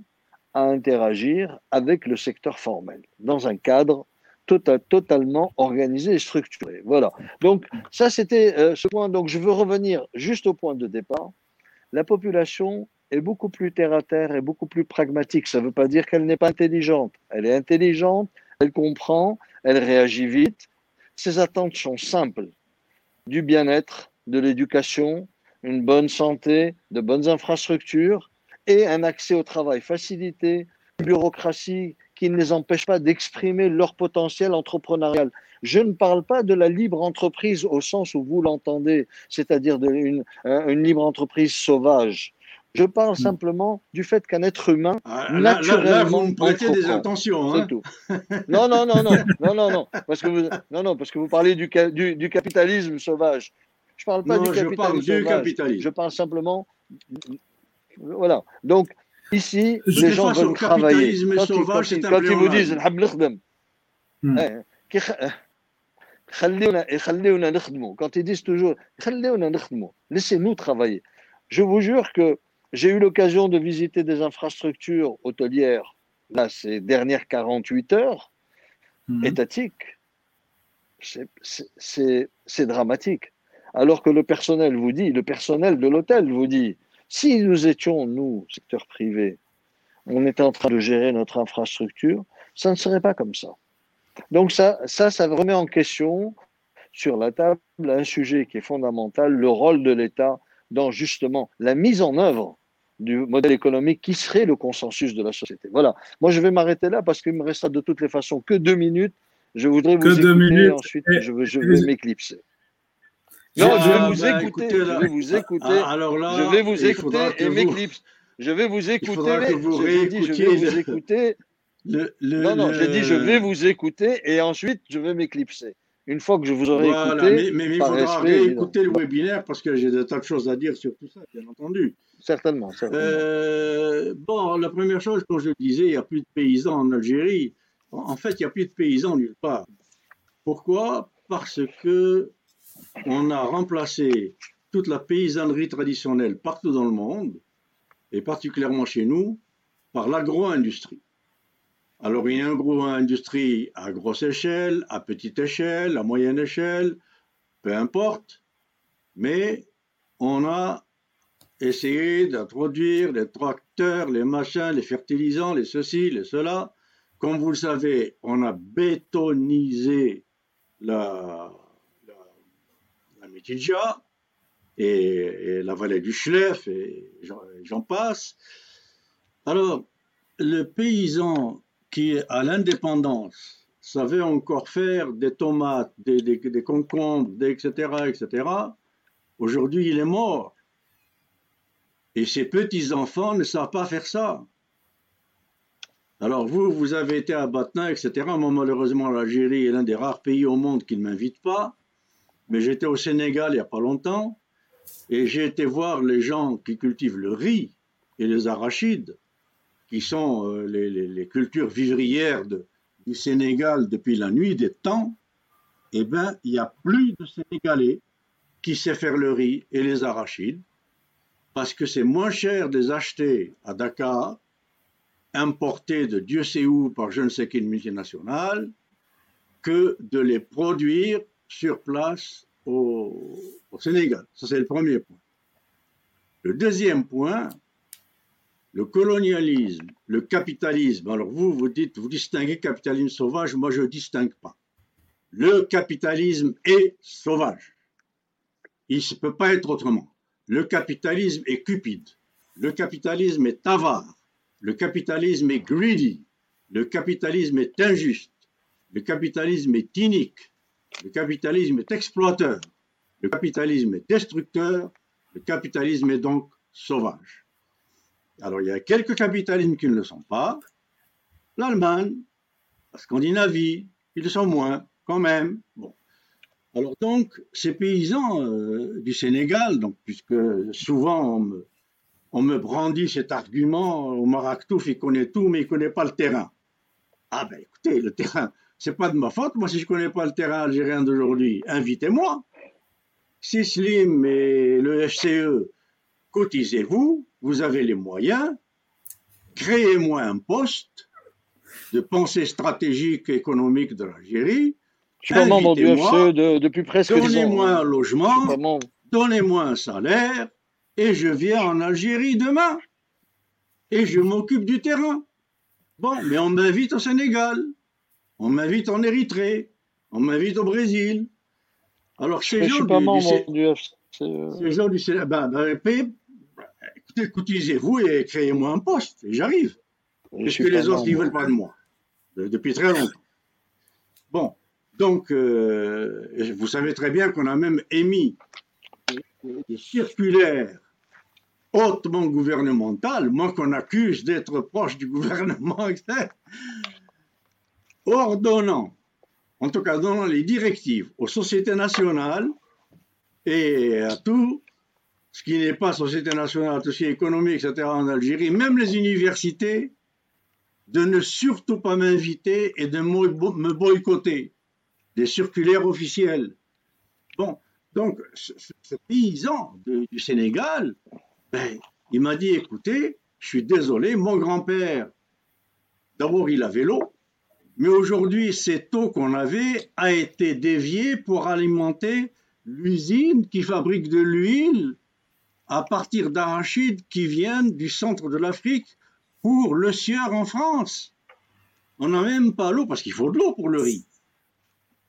à interagir avec le secteur formel dans un cadre total, totalement organisé et structuré. Voilà. Donc ça, c'était euh, ce point. Donc je veux revenir juste au point de départ. La population est beaucoup plus terre à terre et beaucoup plus pragmatique. Ça ne veut pas dire qu'elle n'est pas intelligente. Elle est intelligente, elle comprend, elle réagit vite. Ses attentes sont simples du bien-être, de l'éducation, une bonne santé, de bonnes infrastructures et un accès au travail facilité, une bureaucratie qui ne les empêche pas d'exprimer leur potentiel entrepreneurial. Je ne parle pas de la libre entreprise au sens où vous l'entendez, c'est-à-dire d'une une libre entreprise sauvage. Je parle hmm. simplement du fait qu'un être humain, ah, naturellement, là, vous me prêtez des intentions. Hein tout. Non, non, non, non, non, non, non, parce que vous, non, non, parce que vous parlez du, du, du capitalisme sauvage. Je parle pas du capitalisme. Je parle du capitalisme. Je parle simplement. Voilà. Donc ici, les gens veulent travailler. Quand, sauvage, ils, quand, quand ils vous disent hmm. quand ils disent toujours laissez-nous travailler. Je vous jure que j'ai eu l'occasion de visiter des infrastructures hôtelières, là, ces dernières 48 heures, mhm. étatiques. C'est dramatique. Alors que le personnel vous dit, le personnel de l'hôtel vous dit, si nous étions, nous, secteur privé, on était en train de gérer notre infrastructure, ça ne serait pas comme ça. Donc ça, ça, ça remet en question sur la table un sujet qui est fondamental, le rôle de l'État dans justement la mise en œuvre du modèle économique qui serait le consensus de la société. Voilà. Moi, je vais m'arrêter là parce qu'il me restera de toutes les façons que deux minutes. Je voudrais vous écouter minutes. ensuite je vais m'éclipser. Non, je vais vous écouter. je vais vous écouter. alors là, je vais vous écouter et m'éclipse. Je vais vous écouter. Vous je, dit, je vais vous écouter. Le, le, non, non, j'ai dit je vais vous écouter et ensuite je vais m'éclipser. Une fois que je vous aurai écouté, mais, mais, il faudra réécouter le webinaire parce que j'ai des tas de choses à dire sur tout ça, bien entendu. Certainement. Euh, bon, la première chose, comme je disais, il n'y a plus de paysans en Algérie. En fait, il n'y a plus de paysans nulle part. Pourquoi? Parce que on a remplacé toute la paysannerie traditionnelle partout dans le monde, et particulièrement chez nous, par l'agro-industrie. Alors, il y a une agro-industrie à grosse échelle, à petite échelle, à moyenne échelle, peu importe, mais on a essayer d'introduire les tracteurs, les machins, les fertilisants, les ceci, les cela. Comme vous le savez, on a bétonisé la Et, la vallée du Schleff et j'en passe. Alors, le paysan qui à l'indépendance savait encore faire des tomates, des concombres, etc., etc. Aujourd'hui, il est mort. Et ses petits-enfants ne savent pas faire ça. Alors vous, vous avez été à Batna, etc. Moi, malheureusement, l'Algérie est l'un des rares pays au monde qui ne m'invite pas. Mais j'étais au Sénégal il n'y a pas longtemps. Et j'ai été voir les gens qui cultivent le riz et les arachides, qui sont euh, les, cultures vivrières du Sénégal depuis la nuit des temps. Eh bien, il n'y a plus de Sénégalais qui sait faire le riz et les arachides parce que c'est moins cher de les acheter à Dakar, importés de Dieu sait où par je ne sais quelle multinationale, que de les produire sur place au, Sénégal. Ça, c'est le premier point. Le deuxième point, le colonialisme, le capitalisme. Alors vous, vous dites, vous distinguez capitalisme sauvage, moi je ne distingue pas. Le capitalisme est sauvage. Il ne peut pas être autrement. Le capitalisme est cupide. Le capitalisme est avare. Le capitalisme est greedy. Le capitalisme est injuste. Le capitalisme est inique. Le capitalisme est exploiteur. Le capitalisme est destructeur. Le capitalisme est donc sauvage. Alors il y a quelques capitalismes qui ne le sont pas. L'Allemagne, La Scandinavie, ils sont moins, quand même. Bon. Alors donc, ces paysans euh, du Sénégal, donc, puisque souvent on me, brandit cet argument, Omar Aktouf, il connaît tout, mais il ne connaît pas le terrain. Ah ben écoutez, le terrain, c'est pas de ma faute, moi si je ne connais pas le terrain algérien d'aujourd'hui, invitez-moi. Si Slim et le FCE, cotisez-vous, vous avez les moyens, créez-moi un poste de pensée stratégique et économique de l'Algérie. Je suis pas membre du FCE depuis presque Donnez-moi un logement, donnez-moi un salaire, et je viens en Algérie demain. Et je m'occupe du terrain. Bon, mais on m'invite au Sénégal, on m'invite en Érythrée, on m'invite au Brésil. Alors ces gens, du, du, ces gens du ben, ben, écoutez, vous et créez-moi un poste, et j'arrive. Parce que les autres, ils ne veulent pas de moi, depuis très longtemps. Bon, donc, euh, vous savez très bien qu'on a même émis des circulaires hautement gouvernementales, moi qu'on accuse d'être proche du gouvernement, [laughs] etc., ordonnant, en tout cas donnant les directives aux sociétés nationales et à tout ce qui n'est pas société nationale, tout ce qui est économique, etc., en Algérie, même les universités, de ne surtout pas m'inviter et de me boycotter. Des circulaires officiels. Bon, donc, ce, paysan du Sénégal, ben, il m'a dit, écoutez, je suis désolé, mon grand-père, d'abord il avait l'eau, mais aujourd'hui cette eau qu'on avait a été déviée pour alimenter l'usine qui fabrique de l'huile à partir d'arachides qui viennent du centre de l'Afrique pour le sieur en France. On n'a même pas l'eau, parce qu'il faut de l'eau pour le riz.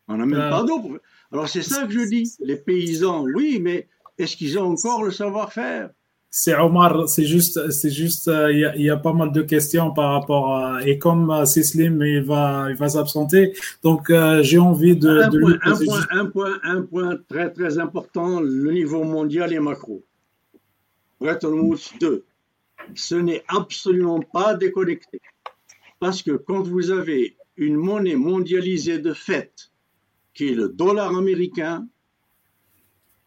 On n'a même euh, pas d'eau. Pour... Alors c'est ça que je dis. Les paysans, oui, mais est-ce qu'ils ont encore le savoir-faire? C'est Omar, c'est juste, c'est juste, euh, il y, a pas mal de questions par rapport à, et comme euh, Sislim il va, il va s'absenter, donc euh, j'ai envie de. Un, point, un, point, un, point, un point très très important, le niveau mondial est macro. Bretton Woods 2, ce n'est absolument pas déconnecté, parce que quand vous avez une monnaie mondialisée de fait, qui est le dollar américain,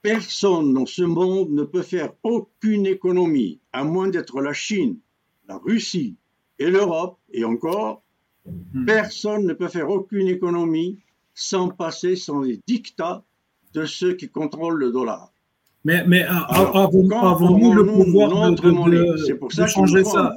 personne dans ce monde ne peut faire aucune économie, à moins d'être la Chine, la Russie et l'Europe, et encore, hmm. personne ne peut faire aucune économie sans passer sans les dictats de ceux qui contrôlent le dollar. Mais, mais avons-nous le pouvoir de, de, pour ça changer ça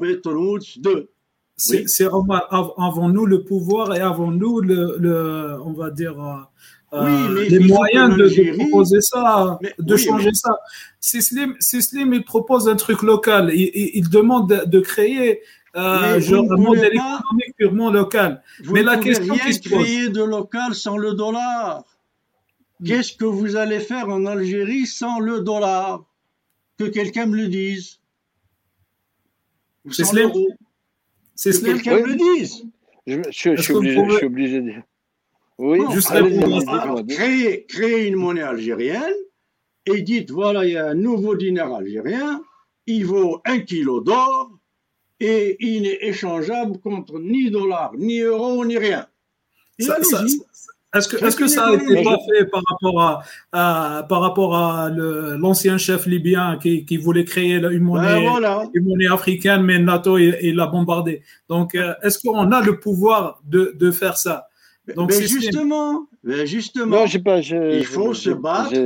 C'est avons-nous le pouvoir et avons-nous le, le, on va dire, euh, les moyens de, proposer ça, de changer ça. Sislim, Sislim, il propose un truc local. Il, demande de, créer euh, genre, un modèle économique purement local. mais la question rien qui se créer de local sans le dollar. Qu'est-ce que vous allez faire en Algérie sans le dollar? Que quelqu'un me le dise. C'est Slim. C'est Que quelqu'un me le dise. Je, je, je, suis obligé, je, suis obligé, de dire. Oui, juste une monnaie algérienne et dites voilà, il y a un nouveau dinar algérien, il vaut un kilo d'or et il n'est échangeable contre ni dollars, ni euros, ni rien. est-ce que, est que ça a été pas fait par rapport à, par rapport à l'ancien chef libyen qui, qui, voulait créer une ben monnaie, une monnaie africaine, mais NATO il l'a bombardé. Donc, euh, est-ce qu'on a le pouvoir de, de faire ça? Donc, mais justement, justement il faut se battre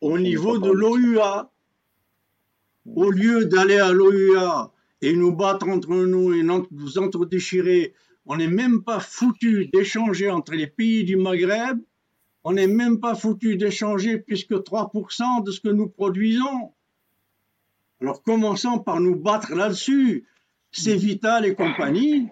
au niveau de l'OUA. Au lieu d'aller à l'OUA et nous battre entre nous et nous entre-déchirer, on n'est même pas foutu d'échanger entre les pays du Maghreb. On n'est même pas foutu d'échanger puisque 3% de ce que nous produisons. Alors commençons par nous battre là-dessus. C'est Vital et compagnie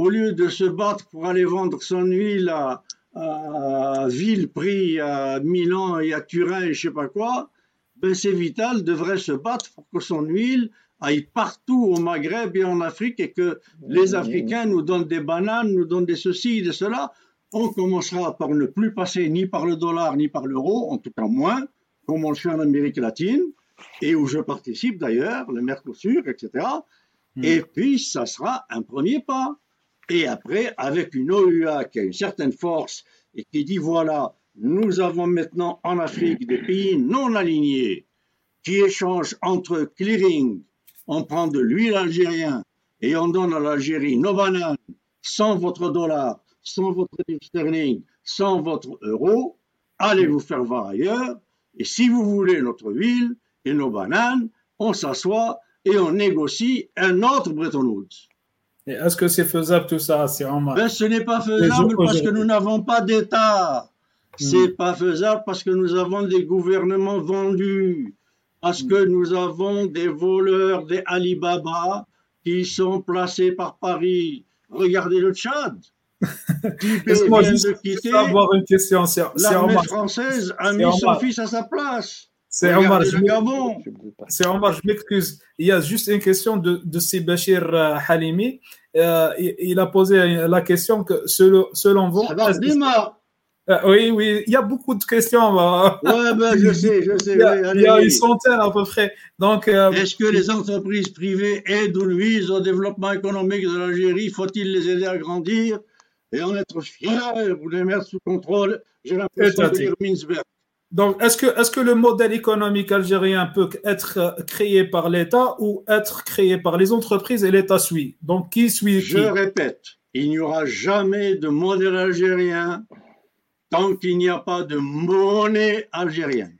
au lieu de se battre pour aller vendre son huile à, à, Villeprix, à Milan et à Turin et je sais pas quoi, ben c'est vital, devrait se battre pour que son huile aille partout au Maghreb et en Afrique et que les Africains nous donnent des bananes, nous donnent des ceci, des cela. On commencera par ne plus passer ni par le dollar ni par l'euro, en tout cas moins, comme on le fait en Amérique latine, et où je participe d'ailleurs, le Mercosur, etc. Et puis, ça sera un premier pas. Et après, avec une OUA qui a une certaine force et qui dit voilà, nous avons maintenant en Afrique des pays non alignés qui échangent entre clearing, on prend de l'huile algérienne et on donne à l'Algérie nos bananes sans votre dollar, sans votre sterling, sans votre euro, allez vous faire voir ailleurs. Et si vous voulez notre huile et nos bananes, on s'assoit et on négocie un autre Bretton Woods. Est-ce que c'est faisable tout ça C'est en ben, Ce n'est pas faisable parce que nous n'avons pas d'État. Hmm. pas faisable parce que nous avons des gouvernements vendus, parce que nous avons des voleurs, des Alibaba qui sont placés par Paris. Regardez le Tchad. [laughs] Laisse-moi juste avoir une question. L'armée française a mis son fils à sa place. C'est Omar, je c'est Omar, je m'excuse. Il y a juste une question de, de Sébachir euh, Halimi. Euh, il, a posé la question que selon, selon vous. Euh, oui, oui, il y a beaucoup de questions. Ouais, ben, je [laughs] sais, je sais. Il y a, une centaine à peu près. Donc, Est-ce que les entreprises privées aident ou nuisent au développement économique de l'Algérie? Faut-il les aider à grandir et en être fiers ou les mettre sous contrôle? J'ai l'impression de lire Minsberg. Donc, est-ce que, est que le modèle économique algérien peut être euh, créé par l'État ou être créé par les entreprises et l'État suit? Donc, qui suit Je répète, il n'y aura jamais de modèle algérien tant qu'il n'y a pas de monnaie algérienne.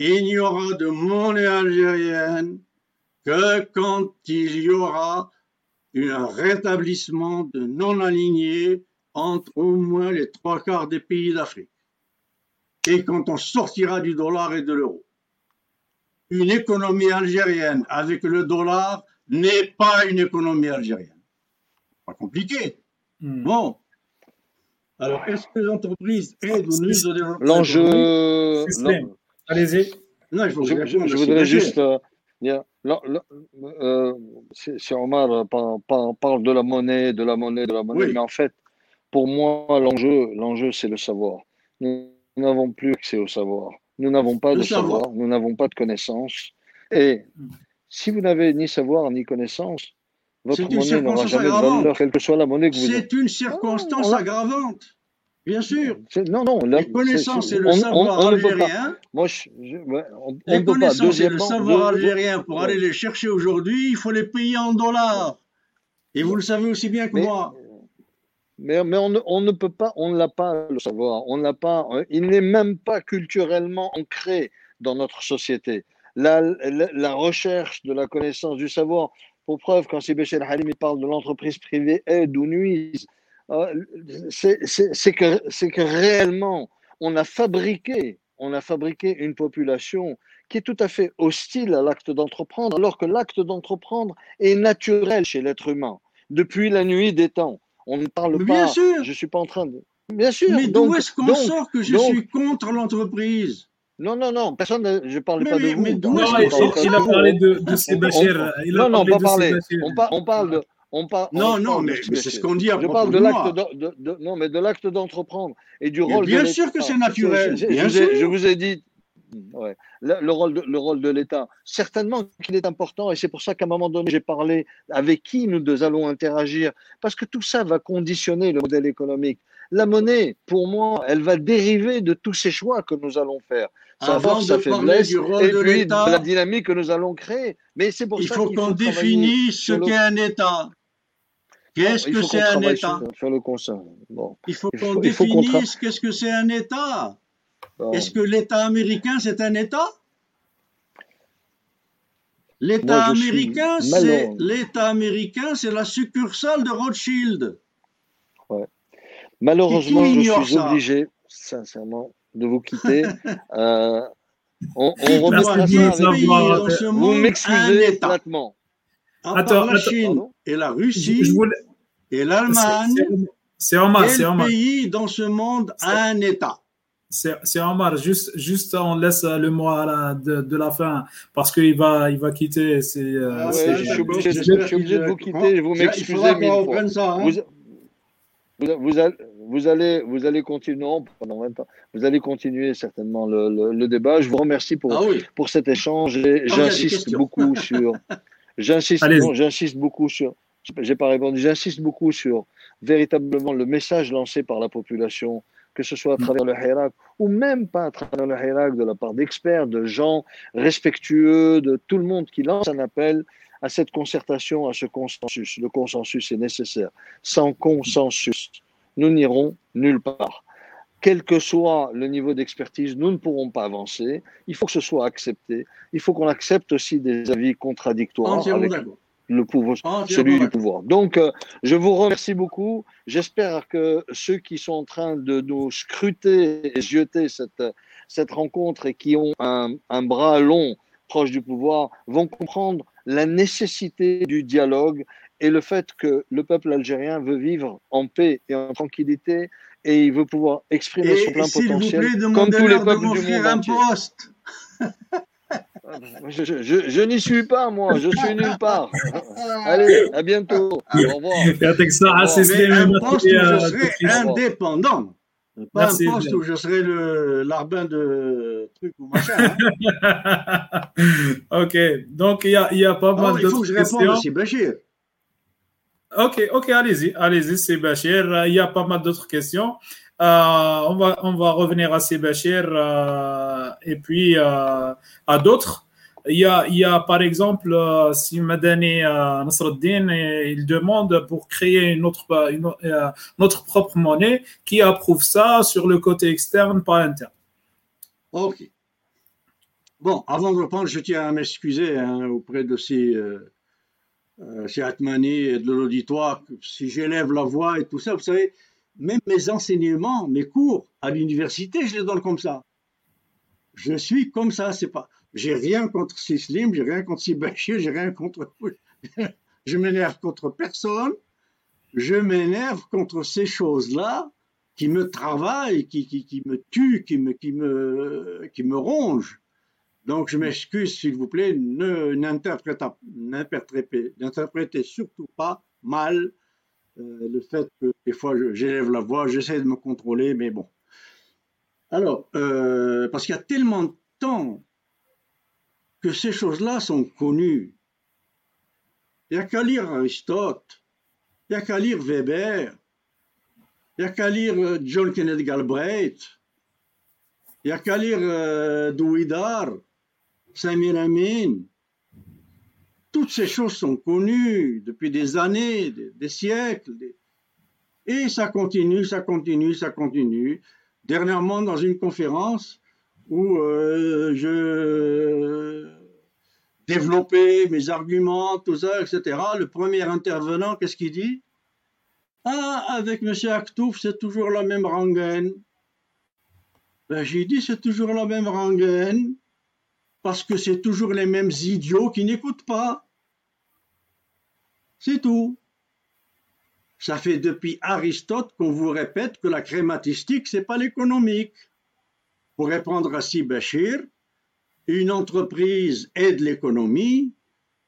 Il n'y aura de monnaie algérienne que quand il y aura un rétablissement de non-alignés entre au moins les trois quarts des pays d'Afrique et quand on sortira du dollar et de l'euro. Une économie algérienne avec le dollar n'est pas une économie algérienne. Pas compliqué. Hmm. Bon. Alors, est-ce que l'entreprise aide ou nuit au développement L'enjeu. Allez-y. Non, je, je, voudrais juste. Euh, euh, si Omar parle de la monnaie, de la monnaie, de la monnaie, mais en fait, pour moi, l'enjeu, l'enjeu, c'est le savoir. Nous n'avons plus accès au savoir. Nous n'avons pas de savoir. nous n'avons pas de connaissances. Et si vous n'avez ni savoir ni connaissance, votre monnaie n'aura jamais de valeur, quelle que soit la monnaie que vous avez. C'est une circonstance aggravante. Bien sûr. Non, non. La, les connaissances et le savoir algérien. Moi, je, on, les connaissances et le savoir algérien, pour aller les chercher aujourd'hui, il faut les payer en dollars. Et vous le savez aussi bien que moi. Mais, on, ne, peut pas, on ne l'a pas le savoir, on l'a pas, euh, il n'est même pas culturellement ancré dans notre société. La, recherche de la connaissance du savoir, pour preuve, quand Sibé El Halimi parle de l'entreprise privée aide ou nuise, euh, c'est que, que réellement, on a fabriqué, on a fabriqué une population qui est tout à fait hostile à l'acte d'entreprendre, alors que l'acte d'entreprendre est naturel chez l'être humain depuis la nuit des temps. On ne parle bien pas. Sûr. Je suis pas en train de. Bien sûr. Mais d'où est-ce qu'on sort que je suis contre l'entreprise? Non, non, non, personne, je ne parle pas de vous. Mais d'où est-ce Il a parlé de, de Sébastien. Non, non, pas. On, on, parle de. On par, non, non, mais, c'est ce qu'on dit à Je parle de l'acte de, de, non, mais de l'acte d'entreprendre et du rôle. Bien sûr que c'est naturel. Bien sûr. je vous ai dit Ouais. Le, rôle de, le rôle de l'État, certainement qu'il est important et c'est pour ça qu'à un moment donné, j'ai parlé avec qui nous deux allons interagir, parce que tout ça va conditionner le modèle économique. La monnaie, pour moi, elle va dériver de tous ces choix que nous allons faire. Sa force, sa faiblesse, du rôle et de, puis de la dynamique que nous allons créer. Mais c'est pour il ça faut qu'on définisse ce qu'est un État. Qu'est-ce que c'est un État. Il faut qu'on définisse qu'est-ce que c'est un État. Est-ce que l'État américain, c'est un État? L'État américain, c'est l'État américain, c'est la succursale de Rothschild. Malheureusement, je suis obligé, sincèrement, de vous quitter. [laughs] euh, on, on remettra ça Vous m'excusez complètement. Attends, la Chine et la Russie et l'Allemagne, c'est Omar, c'est Omar. pays dans ce monde a un État? C'est Omar, juste, juste on laisse le mot à la, de, de, la fin parce qu'il va, il va quitter. C'est, euh, ah je, suis obligé, de vous quitter, vous m'excusez mille fois. Ça, hein. vous, vous, allez, vous, allez, vous allez continuer, non, pendant 20 ans, vous allez continuer certainement le, le, le, débat. Je vous remercie pour, ah oui. pour cet échange. J'insiste beaucoup [laughs] sur. J'insiste, j'insiste beaucoup sur j'ai pas répondu. J'insiste beaucoup sur véritablement le message lancé par la population, que ce soit à travers le Hirak ou même pas à travers le Hirak de la part d'experts, de gens respectueux, de tout le monde qui lance un appel à cette concertation, à ce consensus. Le consensus est nécessaire. Sans consensus, nous n'irons nulle part. Quel que soit le niveau d'expertise, nous ne pourrons pas avancer. Il faut que ce soit accepté. Il faut qu'on accepte aussi des avis contradictoires avec le pouvoir, celui du pouvoir. Donc, euh, je vous remercie beaucoup. J'espère que ceux qui sont en train de nous scruter et jeter cette, cette rencontre et qui ont un, un bras long proche du pouvoir vont comprendre la nécessité du dialogue et le fait que le peuple algérien veut vivre en paix et en tranquillité et il veut pouvoir exprimer son plein potentiel comme tous les peuples du monde entier. Poste. [laughs] Je, je, je n'y suis pas, moi, je suis nulle part. [laughs] Allez, à bientôt. Au revoir. [laughs] Un poste où je serai indépendant. Pas un poste où je serai le larbin de truc ou machin. Hein. [laughs] ok, donc il y a, y a pas mal de questions. Il faut que je réponde aussi, Bachir. Ok, ok, allez-y, allez-y, c'est Bachir. Il y a pas mal d'autres questions. Euh, on, va, on va revenir à Sébachir euh, et puis euh, à d'autres. Il y, a, il y a par exemple, si Madani euh, Nasruddin, il demande pour créer une autre, une, notre propre monnaie qui approuve ça sur le côté externe, pas interne. Ok. Bon, avant de reprendre, je tiens à m'excuser hein, auprès de ces chez Atmani et de l'auditoire, si j'élève la voix et tout ça, vous savez, même mes enseignements, mes cours à l'université, je les donne comme ça. Je suis comme ça, c'est pas. J'ai rien contre Sislim, j'ai rien contre Sibachir, j'ai rien contre. [laughs] je m'énerve contre personne. Je m'énerve contre ces choses-là qui me travaillent, qui, qui, qui me tuent, qui me, qui me, qui me rongent. Donc, je m'excuse, s'il vous plaît, n'interprétez surtout pas mal euh, le fait que des fois j'élève la voix, j'essaie de me contrôler, mais bon. Alors, euh, parce qu'il y a tellement de temps que ces choses-là sont connues. Il n'y a qu'à lire Aristote, il n'y a qu'à lire Weber, il n'y a qu'à lire euh, John Kennedy Galbraith, il n'y a qu'à lire Douidar, Samir Amin. Toutes ces choses sont connues depuis des années, des, siècles. Et ça continue, ça continue, ça continue. Dernièrement, dans une conférence où euh, je développais mes arguments, tout ça, etc., le premier intervenant, qu'est-ce qu'il dit? Ah, avec M. Aktouf, c'est toujours la même rengaine. Ben, J'ai dit, c'est toujours la même rengaine parce que c'est toujours les mêmes idiots qui n'écoutent pas. C'est tout. Ça fait depuis Aristote qu'on vous répète que la crématistique, c'est pas l'économique. Pour répondre à Sibachir, une entreprise aide l'économie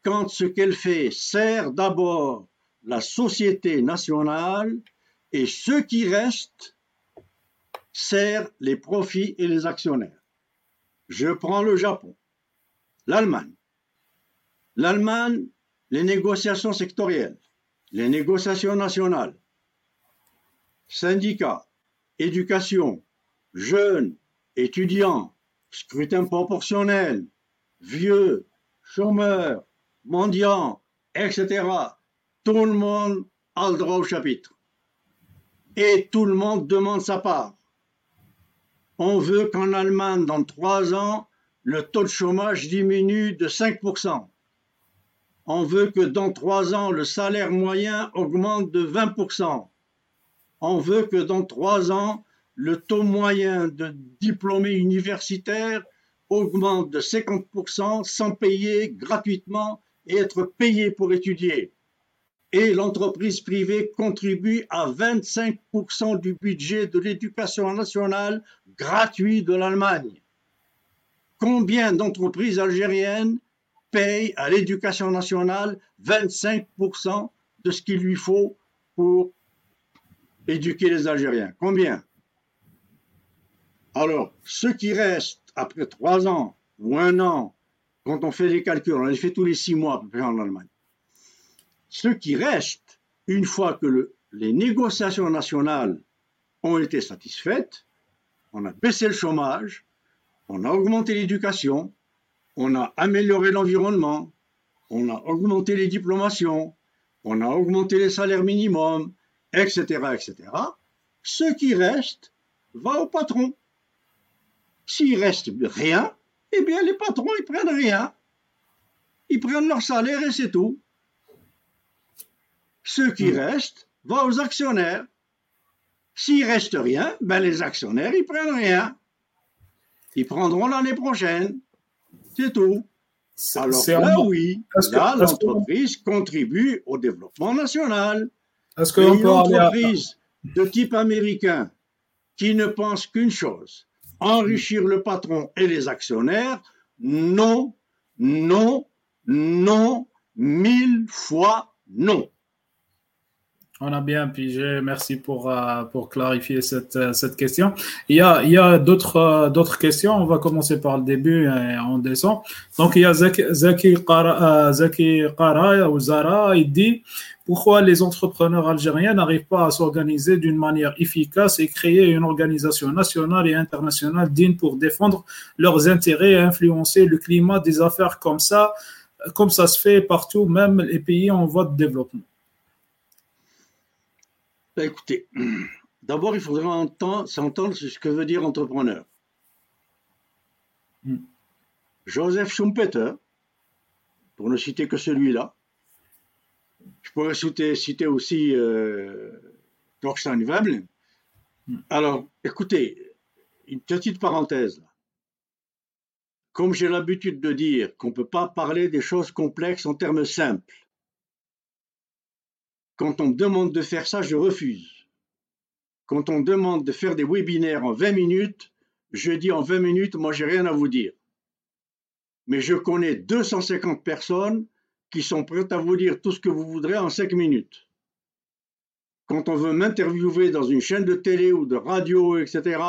quand ce qu'elle fait sert d'abord la société nationale et ce qui reste sert les profits et les actionnaires. Je prends le Japon l'Allemagne. L'Allemagne, les négociations sectorielles, les négociations nationales, syndicats, éducation, jeunes, étudiants, scrutin proportionnel, vieux, chômeurs, mendiants, etc. Tout le monde a le droit au chapitre. Et tout le monde demande sa part. On veut qu'en Allemagne, dans trois ans, le taux de chômage diminue de 5%. On veut que dans trois ans, le salaire moyen augmente de 20%. On veut que dans trois ans, le taux moyen de diplômés universitaires augmente de 50% sans payer gratuitement et être payé pour étudier. Et l'entreprise privée contribue à 25% du budget de l'éducation nationale gratuit de l'Allemagne combien d'entreprises algériennes payent à l'éducation nationale 25% de ce qu'il lui faut pour éduquer les Algériens. Combien? Alors, ce qui reste après trois ans ou un an, quand on fait les calculs, on les fait tous les six mois à peu près en Allemagne, ce qui reste, une fois que les négociations nationales ont été satisfaites, on a baissé le chômage, on a augmenté l'éducation, on a amélioré l'environnement, on a augmenté les diplomations, on a augmenté les salaires minimums, etc., etc. Ce qui reste va au patron. S'il reste rien, eh bien les patrons, ils prennent rien. Ils prennent leur salaire et c'est tout. Ce qui hmm. reste va aux actionnaires. S'il reste rien, ben les actionnaires, ils prennent rien. Ils prendront l'année prochaine. C'est tout. Alors là, oui, là, l'entreprise contribue au développement national. Est-ce que une entreprise de type américain qui ne pense qu'une chose, enrichir le patron et les actionnaires, non, non, non, mille fois non. On a bien pigé. Merci pour, euh, pour clarifier cette, euh, cette question. Il y a, il y a d'autres, euh, d'autres questions. On va commencer par le début et on descend. Donc, il y a Zaki, Qara, ou Zara. Il dit pourquoi les entrepreneurs algériens n'arrivent pas à s'organiser d'une manière efficace et créer une organisation nationale et internationale digne pour défendre leurs intérêts et influencer le climat des affaires comme ça, comme ça se fait partout, même les pays en voie de développement? Ben, écoutez, [clears throat] d'abord, il faudra s'entendre sur ce que veut dire entrepreneur. Hmm. Joseph Schumpeter, pour ne citer que celui-là, je pourrais citer, aussi euh, Thorstein Veblen. Hmm. Alors, écoutez, une petite parenthèse. Comme j'ai l'habitude de dire qu'on ne peut pas parler des choses complexes en termes simples, quand on me demande de faire ça, je refuse. Quand on me demande de faire des webinaires en 20 minutes, je dis en 20 minutes, moi, j'ai rien à vous dire. Mais je connais 250 personnes qui sont prêtes à vous dire tout ce que vous voudrez en 5 minutes. Quand on veut m'interviewer dans une chaîne de télé ou de radio, etc.,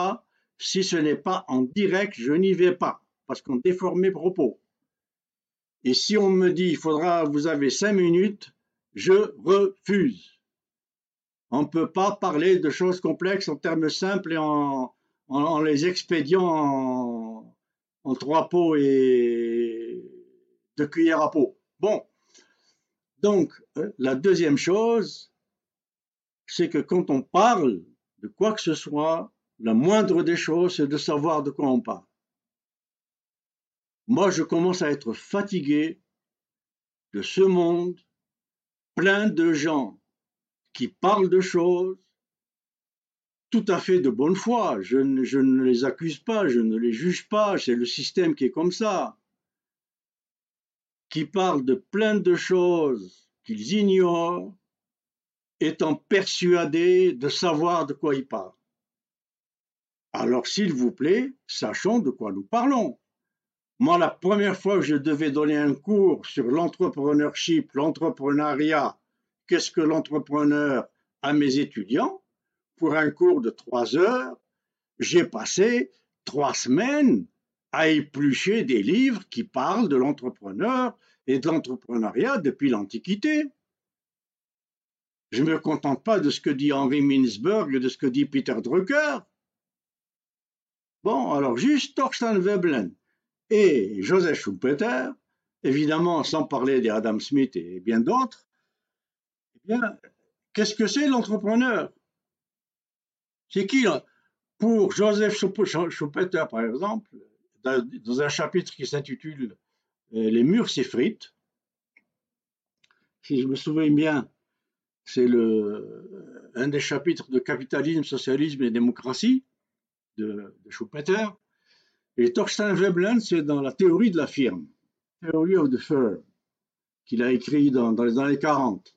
si ce n'est pas en direct, je n'y vais pas, parce qu'on déforme mes propos. Et si on me dit, il faudra, vous avez 5 minutes, je refuse. On ne peut pas parler de choses complexes en termes simples et en, les expédiant en, trois pots et deux cuillères à peau. Bon. Donc, euh, la deuxième chose, c'est que quand on parle de quoi que ce soit, la moindre des choses, c'est de savoir de quoi on parle. Moi, je commence à être fatigué de ce monde plein de gens qui parlent de choses tout à fait de bonne foi. Je ne, les accuse pas, je ne les juge pas, c'est le système qui est comme ça. Qui parlent de plein de choses qu'ils ignorent, étant persuadés de savoir de quoi ils parlent. Alors, s'il vous plaît, sachons de quoi nous parlons. Moi, la première fois que je devais donner un cours sur l'entrepreneurship, l'entrepreneuriat, qu'est-ce que l'entrepreneur à mes étudiants, pour un cours de trois heures, j'ai passé trois semaines à éplucher des livres qui parlent de l'entrepreneur et de l'entrepreneuriat depuis l'Antiquité. Je ne me contente pas de ce que dit Henri Mintzberg et de ce que dit Peter Drucker. Bon, alors juste Thorstein Veblen et Joseph Schumpeter, évidemment sans parler d'Adam Smith et bien d'autres, eh bien, qu'est-ce que c'est l'entrepreneur? C'est qui Pour Joseph Schumpeter, par exemple, dans un chapitre qui s'intitule euh, Les murs s'effritent, si je me souviens bien, c'est un des chapitres de Capitalisme, Socialisme et Démocratie de, de Schumpeter. Et Thorstein Veblen, c'est dans la théorie de la firme, Theory of the Firm, qu'il a écrit dans, les années 40.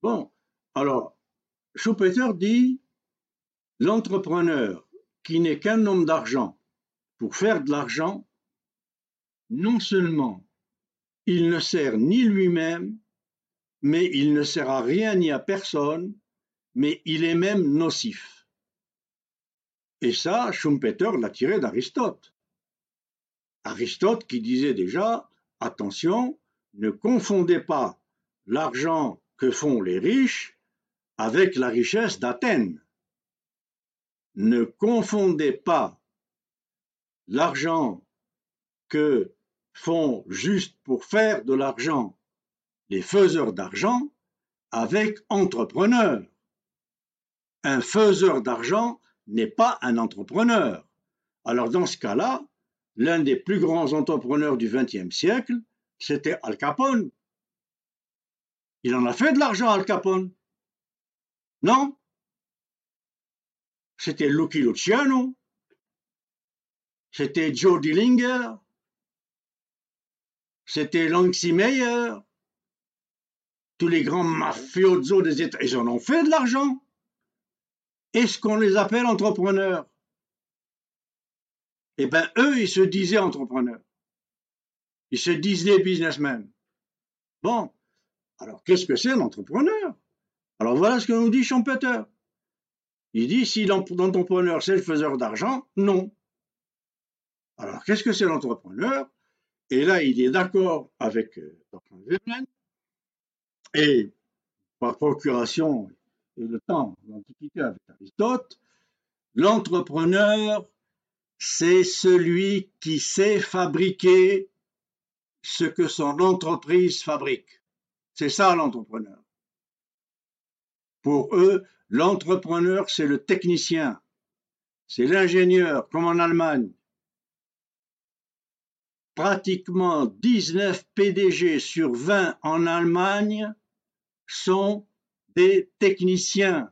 Bon, alors, Schumpeter dit l'entrepreneur qui n'est qu'un homme d'argent pour faire de l'argent, non seulement il ne sert ni lui-même, mais il ne sert à rien ni à personne, mais il est même nocif. Et ça, Schumpeter l'a tiré d'Aristote. Aristote qui disait déjà, attention, ne confondez pas l'argent que font les riches avec la richesse d'Athènes. Ne confondez pas l'argent que font juste pour faire de l'argent les faiseurs d'argent avec entrepreneurs. Un faiseur d'argent n'est pas un entrepreneur. Alors dans ce cas-là, l'un des plus grands entrepreneurs du XXe siècle, c'était Al Capone. Il en a fait de l'argent, Al Capone. Non? C'était Lucky Luciano. C'était Joe Dillinger. C'était Lancy Meyer. Tous les grands mafiosos des États, ils en ont fait de l'argent. Est-ce qu'on les appelle entrepreneurs? Eh bien, eux, ils se disaient entrepreneurs. Ils se disaient businessmen. Bon, alors qu'est-ce que c'est un entrepreneur Alors voilà ce que nous dit Schumpeter. Il dit si l'entrepreneur c'est le faiseur d'argent, non. Alors qu'est-ce que c'est l'entrepreneur? Et là, il est d'accord avec euh, Dr. et par procuration et le temps, l'Antiquité avec Aristote, l'entrepreneur, c'est celui qui sait fabriquer ce que son entreprise fabrique. C'est ça l'entrepreneur. Pour eux, l'entrepreneur, c'est le technicien, c'est l'ingénieur, comme en Allemagne. Pratiquement 19 PDG sur 20 en Allemagne sont des techniciens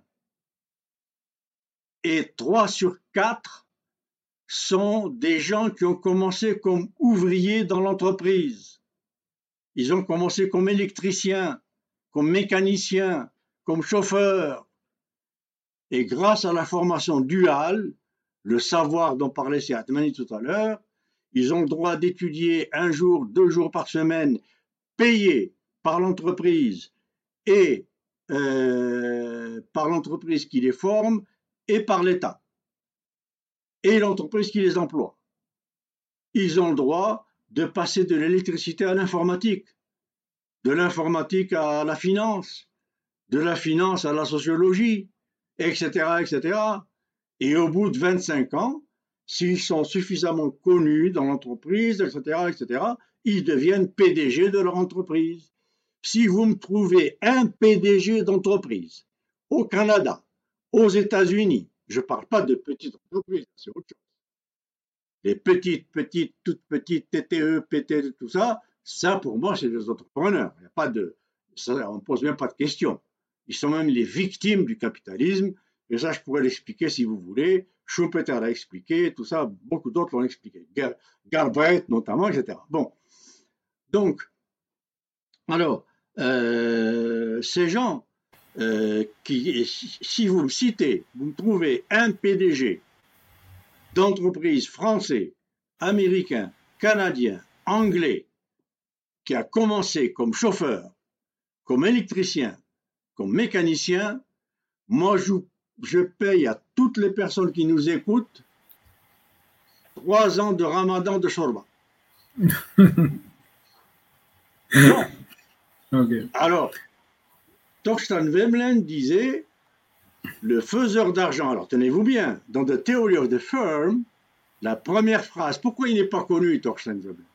et trois sur quatre sont des gens qui ont commencé comme ouvriers dans l'entreprise. Ils ont commencé comme électriciens, comme mécaniciens, comme chauffeurs. Et grâce à la formation duale, le savoir dont parlait Seatmani tout à l'heure, ils ont le droit d'étudier un jour, deux jours par semaine, payés par l'entreprise et euh, par l'entreprise qui les forme et par l'État et l'entreprise qui les emploie. Ils ont le droit de passer de l'électricité à l'informatique, de l'informatique à la finance, de la finance à la sociologie, etc., etc. Et au bout de 25 ans, s'ils sont suffisamment connus dans l'entreprise, etc., etc., ils deviennent PDG de leur entreprise si vous me trouvez un PDG d'entreprise au Canada, aux États-Unis, je ne parle pas de petites entreprises, c'est autre chose. Les petites, petites, toutes petites TTE, PT, tout ça, ça pour moi c'est des entrepreneurs. Il y a pas de, on ne pose même pas de questions. Ils sont même les victimes du capitalisme. Et ça, je pourrais l'expliquer si vous voulez. Schumpeter l'a expliqué, tout ça, beaucoup d'autres l'ont expliqué. Galbraith notamment, etc. Bon. Donc, alors, ces gens euh, qui, si vous me citez, vous me trouvez un PDG d'entreprise français, américain, canadien, anglais, qui a commencé comme chauffeur, comme électricien, comme mécanicien, moi je, je paye à toutes les personnes qui nous écoutent trois ans de ramadan de [laughs] Alors, Torsten Vemlen disait le faiseur d'argent. Alors, tenez-vous bien, dans The Theory of the Firm, la première phrase, pourquoi il n'est pas connu, Torsten Vemlen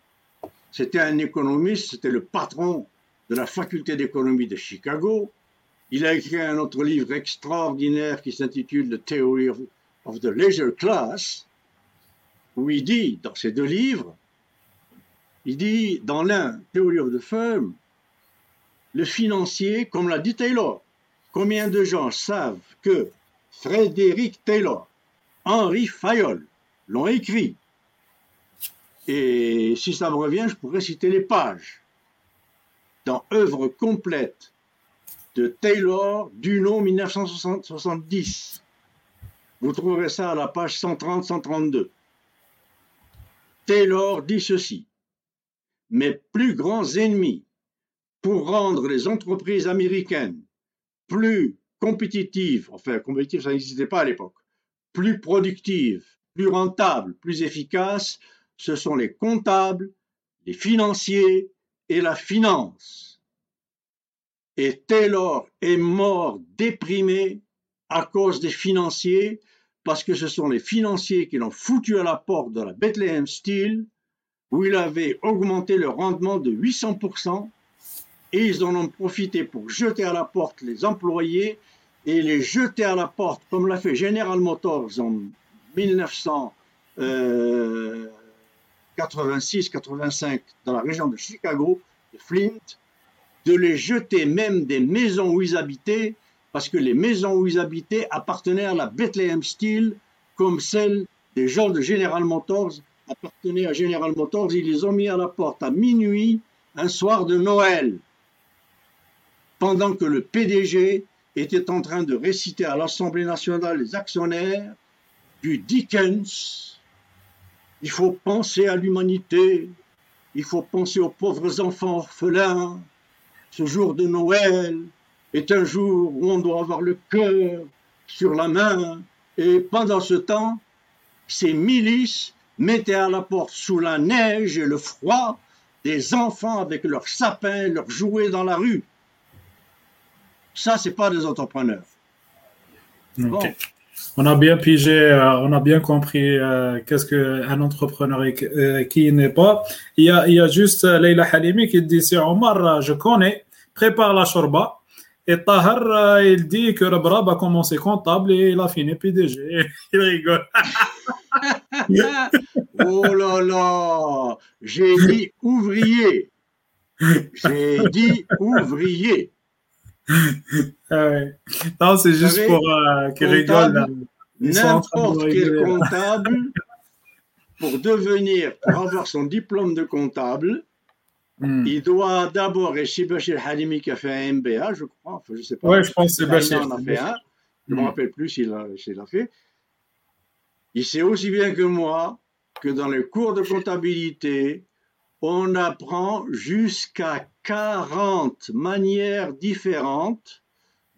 C'était un économiste, c'était le patron de la faculté d'économie de Chicago. Il a écrit un autre livre extraordinaire qui s'intitule The Theory of, of, the Leisure Class, où il dit, dans ces deux livres, il dit, dans l'un, Theory of the Firm, le financier, comme l'a dit Taylor. Combien de gens savent que Frédéric Taylor, Henri Fayol l'ont écrit? Et si ça me revient, je pourrais citer les pages. Dans œuvre complète de Taylor, du nom 1970. Vous trouverez ça à la page 130-132. Taylor dit ceci. Mes plus grands ennemis pour rendre les entreprises américaines plus compétitives, enfin compétitives ça n'existait pas à l'époque, plus productives, plus rentables, plus efficaces, ce sont les comptables, les financiers et la finance. Et Taylor est mort déprimé à cause des financiers, parce que ce sont les financiers qui l'ont foutu à la porte de la Bethlehem Steel, où il avait augmenté le rendement de 800%, et ils en ont profité pour jeter à la porte les employés et les jeter à la porte, comme l'a fait General Motors en 1986-85 dans la région de Chicago, de Flint, de les jeter même des maisons où ils habitaient, parce que les maisons où ils habitaient appartenaient à la Bethlehem Steel, comme celles des gens de General Motors appartenaient à General Motors. Ils les ont mis à la porte à minuit, un soir de Noël, pendant que le PDG était en train de réciter à l'Assemblée nationale les actionnaires du Dickens. Il faut penser à l'humanité, il faut penser aux pauvres enfants orphelins. Ce jour de Noël est un jour où on doit avoir le cœur sur la main. Et pendant ce temps, ces milices mettaient à la porte sous la neige et le froid des enfants avec leurs sapins, leurs jouets dans la rue. Ça, c'est pas des entrepreneurs. Bon. On a bien pigé, euh, on a bien compris euh, qu'est-ce qu'un entrepreneur et euh, qui n'est pas. Il y, a, il y a juste Leila Halimi qui dit c'est Omar, je connais, prépare la shorba. Et Tahar, il dit que Rabrab a commencé comptable et il a fini PDG. [laughs] Il rigole. [laughs] oh là là, j'ai dit ouvrier. J'ai dit ouvrier. Ouais. Non, c'est juste pour euh, qu'il rigole. N'importe quel comptable, pour devenir, pour avoir son diplôme de comptable, mm. il doit d'abord, et c'est Bachir Halimi qui a fait un MBA, je crois, enfin, je sais pas. Ouais, je pense que c'est Bachir. en a fait un. Je ne me rappelle plus s'il l'a fait. Il sait aussi bien que moi que dans les cours de comptabilité, on apprend jusqu'à 40 manières différentes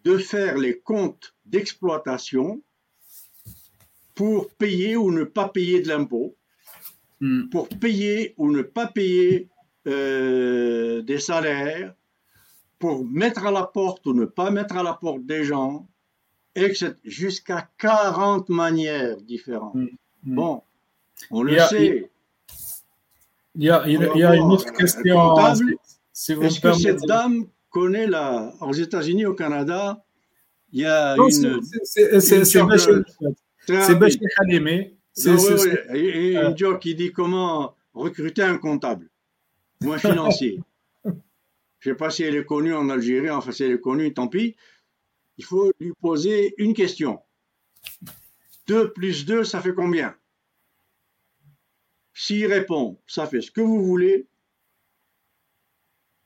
de faire les comptes d'exploitation pour payer ou ne pas payer de l'impôt, Hmm. pour payer ou ne pas payer euh, des salaires, pour mettre à la porte ou ne pas mettre à la porte des gens, etc. Jusqu'à 40 manières différentes. Hmm. Hmm. Bon, on le a- sait. Il y a, il y a- On va il y a une autre question. Si Est-ce que cette dame connaît la. Aux États-Unis, au Canada, il y a Non, une. c'est- c'est- c'est- une c'est sorte Bachir- Très c'est rapide. Bachir Halimi. C'est- Non, c'est- oui, c'est- oui, et- et euh, une joke qui dit comment recruter un comptable ou un financier. [laughs] Je ne sais pas si elle est connue en Algérie, enfin si elle est connue, tant pis. Il faut lui poser une question. 2 plus 2, ça fait combien? S'il répond, ça fait ce que vous voulez,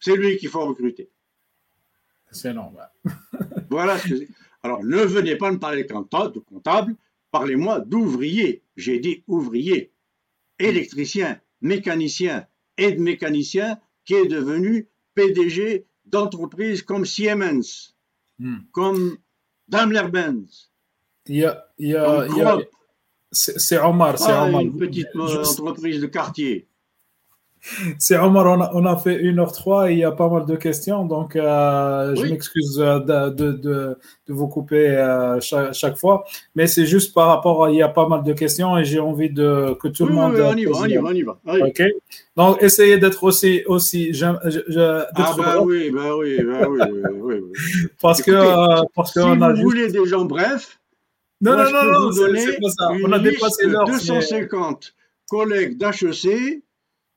c'est lui qu'il faut recruter. C'est normal. [laughs] Voilà ce que c'est. Alors, ne venez pas me parler de comptable, parlez-moi d'ouvrier. J'ai dit ouvrier, électricien, mécanicien, aide-mécanicien, qui est devenu PDG d'entreprises comme Siemens, Hmm. comme Daimler-Benz, Il y a, il y a, c'est Omar, c'est Omar. une petite euh, entreprise de quartier. [laughs] C'est Omar, on a, on a fait 1h03 et il y a pas mal de questions, donc euh, je Oui. m'excuse euh, de, de, de, de vous couper euh, chaque, chaque fois, mais c'est juste par rapport à, il y a pas mal de questions et j'ai envie de, que tout Oui, le monde... oui, on y va, on y va, on y va. Allez. Ok. Donc, essayez d'être aussi, aussi, je- je- je- Ah bah oui, bah oui, bah oui, oui, oui, [laughs] parce que, écoutez, euh, parce Si qu'on a vous juste. voulez des gens brefs, Non, moi, non, je non, peux non, vous c'est pas ça. On a dépassé l'heure. mais- 250 collègues d'HEC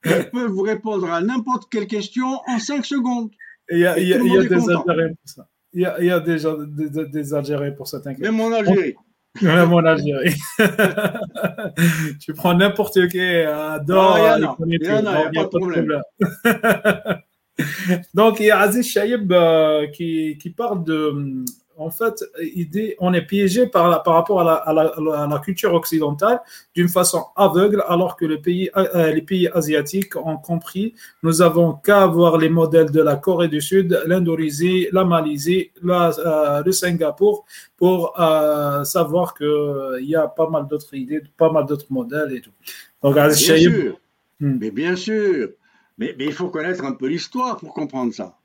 qui peuvent vous répondre à n'importe quelle question en 5 secondes. Il y a, y y des content. Algériens pour ça. Il y a, il y a des, des, Algériens pour ça, t'inquiète. Même en Algérie. Même en Algérie. [laughs] tu prends n'importe qui dehors. Ah, il y en a. pas de problème. problème. [laughs] Donc, il y a Aziz Chaïb euh, qui, qui parle de. En fait, il dit on est piégé par, la- par rapport à la, à la- à la- à la culture occidentale d'une façon aveugle, alors que le pays, euh, les pays asiatiques ont compris. Nous avons qu'à avoir les modèles de la Corée du Sud, l'Indonésie, la Malaisie, la, euh, le Singapour, pour euh, savoir qu'il y a pas mal d'autres idées, pas mal d'autres modèles et tout. Donc, Aziz Bien sûr. Hmm. Mais bien sûr. Mais, mais il faut connaître un peu l'histoire pour comprendre ça.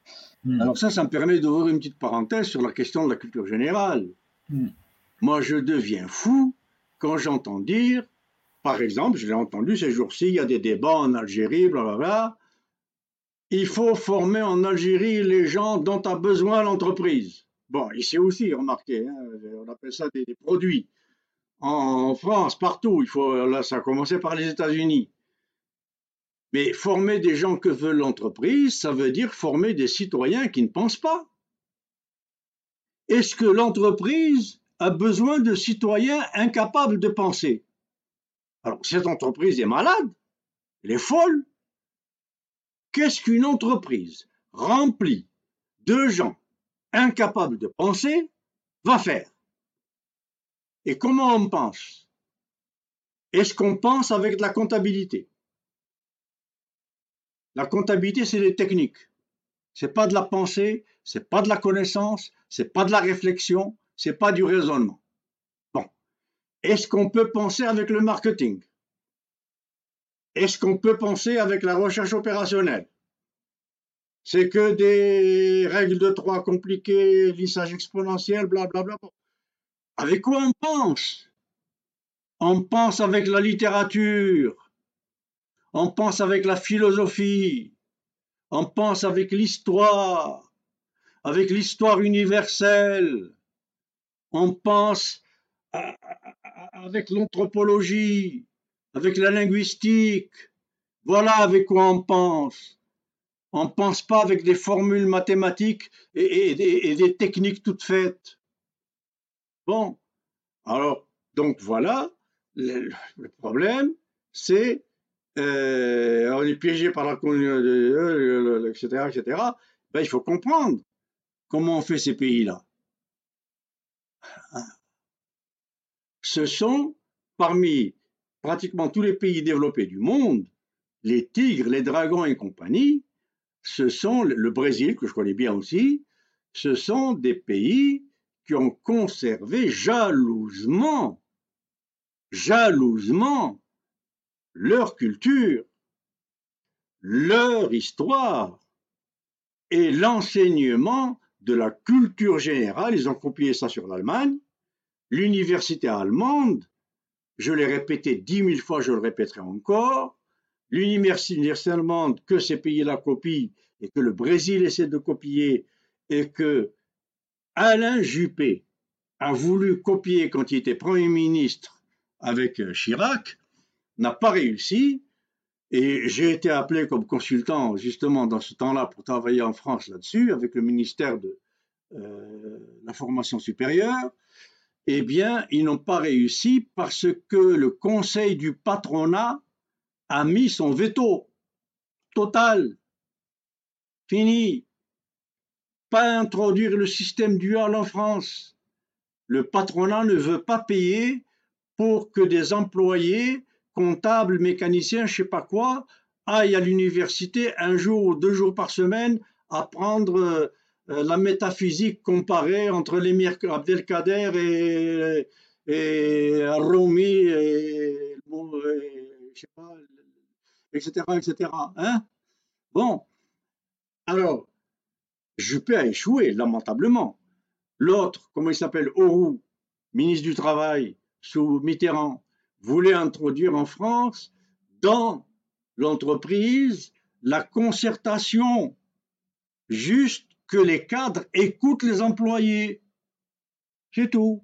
Hmm. Alors ça, ça me permet d'ouvrir une petite parenthèse sur la question de la culture générale. Hmm. Moi, je deviens fou quand j'entends dire, par exemple, je l'ai entendu ces jours-ci, il y a des débats en Algérie, blablabla, il faut former en Algérie les gens dont a besoin l'entreprise. Bon, ici aussi, remarquez, hein, on appelle ça des, produits. En, France, partout, il faut, là, ça a commencé par les États-Unis. Mais former des gens que veut l'entreprise, ça veut dire former des citoyens qui ne pensent pas. Est-ce que l'entreprise a besoin de citoyens incapables de penser? Alors, cette entreprise est malade, elle est folle. Qu'est-ce qu'une entreprise remplie de gens incapables de penser va faire? Et comment on pense? Est-ce qu'on pense avec de la comptabilité? La comptabilité, c'est des techniques. C'est pas de la pensée, c'est pas de la connaissance, c'est pas de la réflexion, c'est pas du raisonnement. Bon. Est-ce qu'on peut penser avec le marketing? Est-ce qu'on peut penser avec la recherche opérationnelle? C'est que des règles de trois compliquées, lissage exponentiel, blablabla. Avec quoi on pense? On pense avec la littérature, on pense avec la philosophie, on pense avec l'histoire, avec l'histoire universelle, on pense avec l'anthropologie, avec la linguistique. Voilà avec quoi on pense. On ne pense pas avec des formules mathématiques et, des techniques toutes faites. Bon, alors, donc voilà, le, problème, c'est on est piégé par la communauté, etc., etc. Ben, il faut comprendre comment on fait ces pays-là. Ce sont parmi pratiquement tous les pays développés du monde, les tigres, les dragons et compagnie, ce sont le Brésil, que je connais bien aussi, ce sont des pays qui ont conservé jalousement, jalousement leur culture, leur histoire et l'enseignement de la culture générale. Ils ont copié ça sur l'Allemagne. L'université allemande je l'ai répété dix mille fois, je le répéterai encore. L'université allemande que ces pays-là copient et que le Brésil essaie de copier et que Alain Juppé a voulu copier quand il était Premier ministre avec euh, Chirac, n'a pas réussi. Et j'ai été appelé comme consultant justement dans ce temps-là pour travailler en France là-dessus avec le ministère de euh, la formation supérieure eh bien, ils n'ont pas réussi parce que le conseil du patronat a mis son veto total. Fini. Pas introduire le système dual en France. Le patronat ne veut pas payer pour que des employés, comptables, mécaniciens, je sais pas quoi, aillent à l'université un jour ou deux jours par semaine apprendre euh, la métaphysique comparée entre l'émir Abdelkader et, et et, sais pas, etc., etc. Hein bon, alors, Juppé a échoué, lamentablement. L'autre, comment il s'appelle, Orou, ministre du Travail, sous Mitterrand, voulait introduire en France, dans l'entreprise, la concertation juste que les cadres écoutent les employés. C'est tout.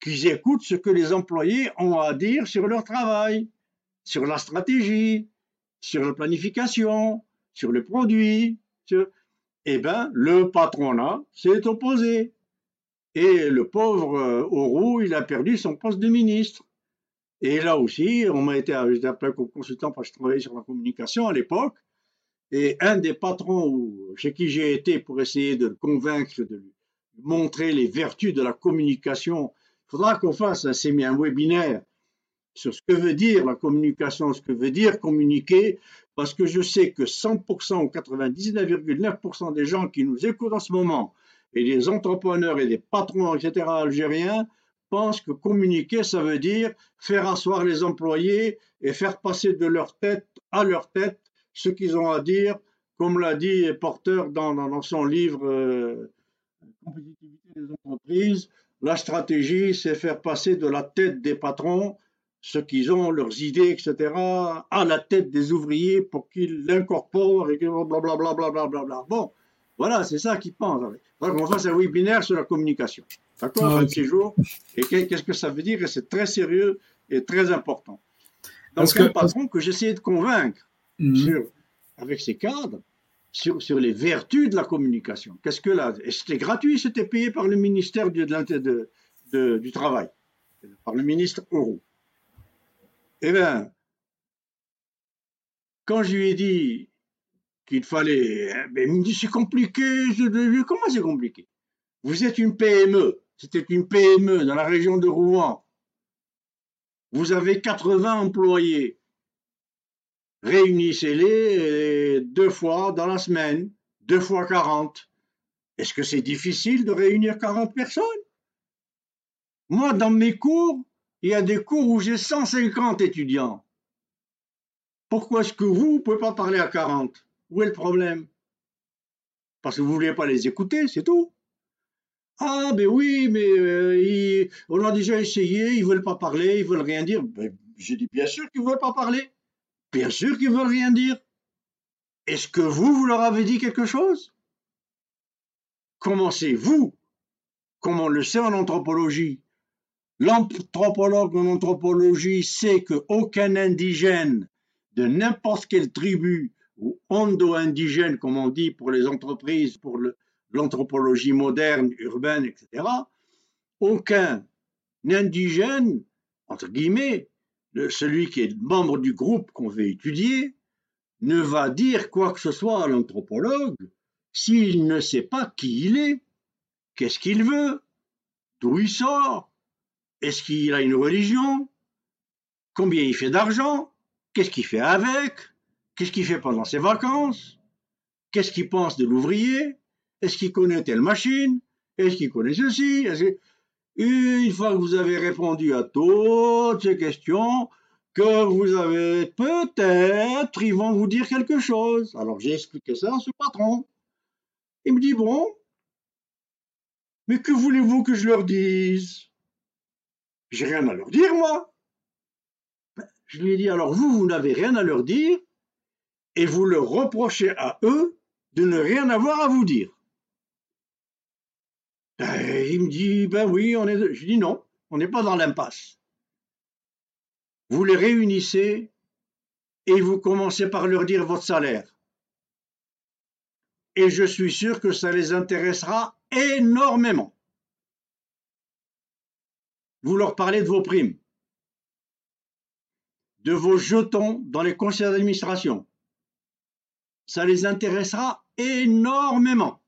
Qu'ils écoutent ce que les employés ont à dire sur leur travail, sur la stratégie, sur la planification, sur le produit. Eh bien, le patronat s'est opposé. Et le pauvre euh, il a perdu son poste de ministre. Et là aussi, on m'a été, j'étais appelé comme consultant parce que je travaillais sur la communication à l'époque. Et un des patrons chez qui j'ai été pour essayer de le convaincre, de lui montrer les vertus de la communication, il faudra qu'on fasse un, un webinaire sur ce que veut dire la communication, ce que veut dire communiquer, parce que je sais que 100% ou 99,9% des gens qui nous écoutent en ce moment, et des entrepreneurs et des patrons, etc., algériens, pensent que communiquer, ça veut dire faire asseoir les employés et faire passer de leur tête à leur tête ce qu'ils ont à dire comme l'a dit Porter dans, dans, son livre euh, Compétitivité des entreprises, la stratégie, c'est faire passer de la tête des patrons ce qu'ils ont, leurs idées, etc., à la tête des ouvriers pour qu'ils l'incorporent et que blablabla. Bla, bla, bla, bon, voilà, c'est ça qu'ils pensent. Donc, on fasse un webinaire sur la communication. D'accord Un ces jours. Et qu'est-ce que ça veut dire? Et c'est très sérieux et très important. Donc, c'est un patron que j'essayais de convaincre mhm. sur, avec ses cadres sur, sur les vertus de la communication. Qu'est-ce que là? C'était gratuit, c'était payé par le ministère du, de, de, du Travail, par le ministre Euro. Eh bien, quand je lui ai dit qu'il fallait, ben, il me dit c'est compliqué, comment c'est compliqué? Vous êtes une PME, c'était une PME dans la région de Rouen. Vous avez 80 employés. Réunissez-les deux fois dans la semaine, deux fois 40. Est-ce que c'est difficile de réunir 40 personnes? Moi, dans mes cours, il y a des cours où j'ai 150 étudiants. Pourquoi est-ce que vous ne pouvez pas parler à 40 Où est le problème? Parce que vous ne voulez pas les écouter, c'est tout. Ah, ben oui, mais euh, on a déjà essayé, ils ne veulent pas parler, ils veulent rien dire. Ben, J'ai dit, bien sûr qu'ils ne veulent pas parler. Bien sûr qu'ils ne veulent rien dire. Est-ce que vous, vous leur avez dit quelque chose? Comment c'est vous Comme on le sait en anthropologie, L'anthropologue en anthropologie sait qu'aucun indigène de n'importe quelle tribu ou ondo-indigène, comme on dit pour les entreprises, pour l'anthropologie moderne, urbaine, etc., aucun indigène, entre guillemets, celui qui est membre du groupe qu'on veut étudier, ne va dire quoi que ce soit à l'anthropologue s'il ne sait pas qui il est, qu'est-ce qu'il veut, d'où il sort, est-ce qu'il a une religion Combien il fait d'argent Qu'est-ce qu'il fait avec Qu'est-ce qu'il fait pendant ses vacances Qu'est-ce qu'il pense de l'ouvrier Est-ce qu'il connaît telle machine? Est-ce qu'il connaît ceci? Une fois que vous avez répondu à toutes ces questions, que vous avez peut-être, ils vont vous dire quelque chose. Alors j'ai expliqué ça à ce patron. Il me dit, bon, mais que voulez-vous que je leur dise? J'ai rien à leur dire, moi. Je lui ai dit, alors vous, vous n'avez rien à leur dire et vous leur reprochez à eux de ne rien avoir à vous dire. Il me dit, ben oui. Je dis non, on n'est pas dans l'impasse. Vous les réunissez et vous commencez par leur dire votre salaire. Et je suis sûr que ça les intéressera énormément vous leur parlez de vos primes, de vos jetons dans les conseils d'administration. Ça les intéressera énormément.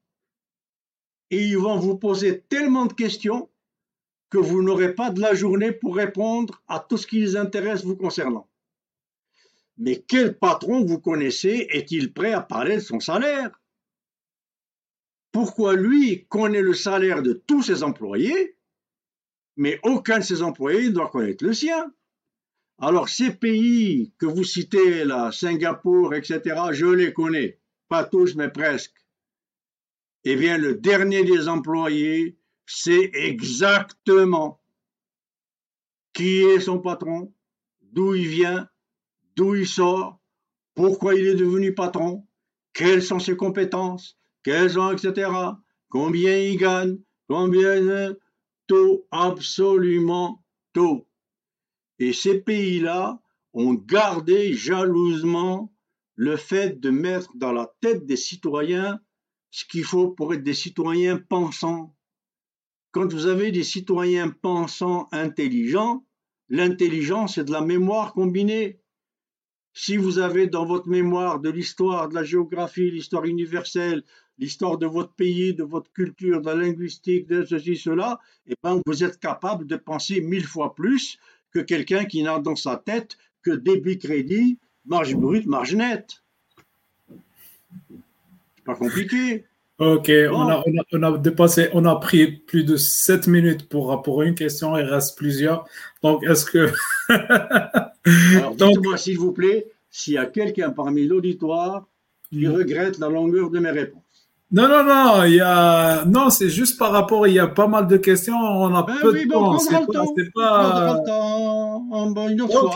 Et ils vont vous poser tellement de questions que vous n'aurez pas de la journée pour répondre à tout ce qui les intéresse vous concernant. Mais quel patron vous connaissez est-il prêt à parler de son salaire? Pourquoi lui connaît le salaire de tous ses employés mais aucun de ses employés ne doit connaître le sien? Alors ces pays que vous citez là, Singapour, etc., je les connais, pas tous, mais presque. Eh bien, le dernier des employés sait exactement qui est son patron, d'où il vient, d'où il sort, pourquoi il est devenu patron, quelles sont ses compétences, quelles ont, etc., combien il gagne, combien tout, absolument tout. Et ces pays-là ont gardé jalousement le fait de mettre dans la tête des citoyens ce qu'il faut pour être des citoyens pensants. Quand vous avez des citoyens pensants intelligents, l'intelligence est de la mémoire combinée. Si vous avez dans votre mémoire de l'histoire, de la géographie, l'histoire universelle, l'histoire de votre pays, de votre culture, de la linguistique, de ceci, cela, eh ben, vous êtes capable de penser mille fois plus que quelqu'un qui n'a dans sa tête que débit crédit, marge brute, marge nette. Pas compliqué. Ok, on, a, on, a, dépassé, on a pris plus de 7 minutes pour, pour une question, il reste plusieurs. Donc, est-ce que. [laughs] Alors, dites-moi, s'il vous plaît, s'il y a quelqu'un parmi l'auditoire qui Mm. regrette la longueur de mes réponses. Non, non, non, il y a... non c'est juste par rapport, il y a pas mal de questions, on a Ben peu oui, de ben on temps. C'est le pas, temps. On temps une autre fois.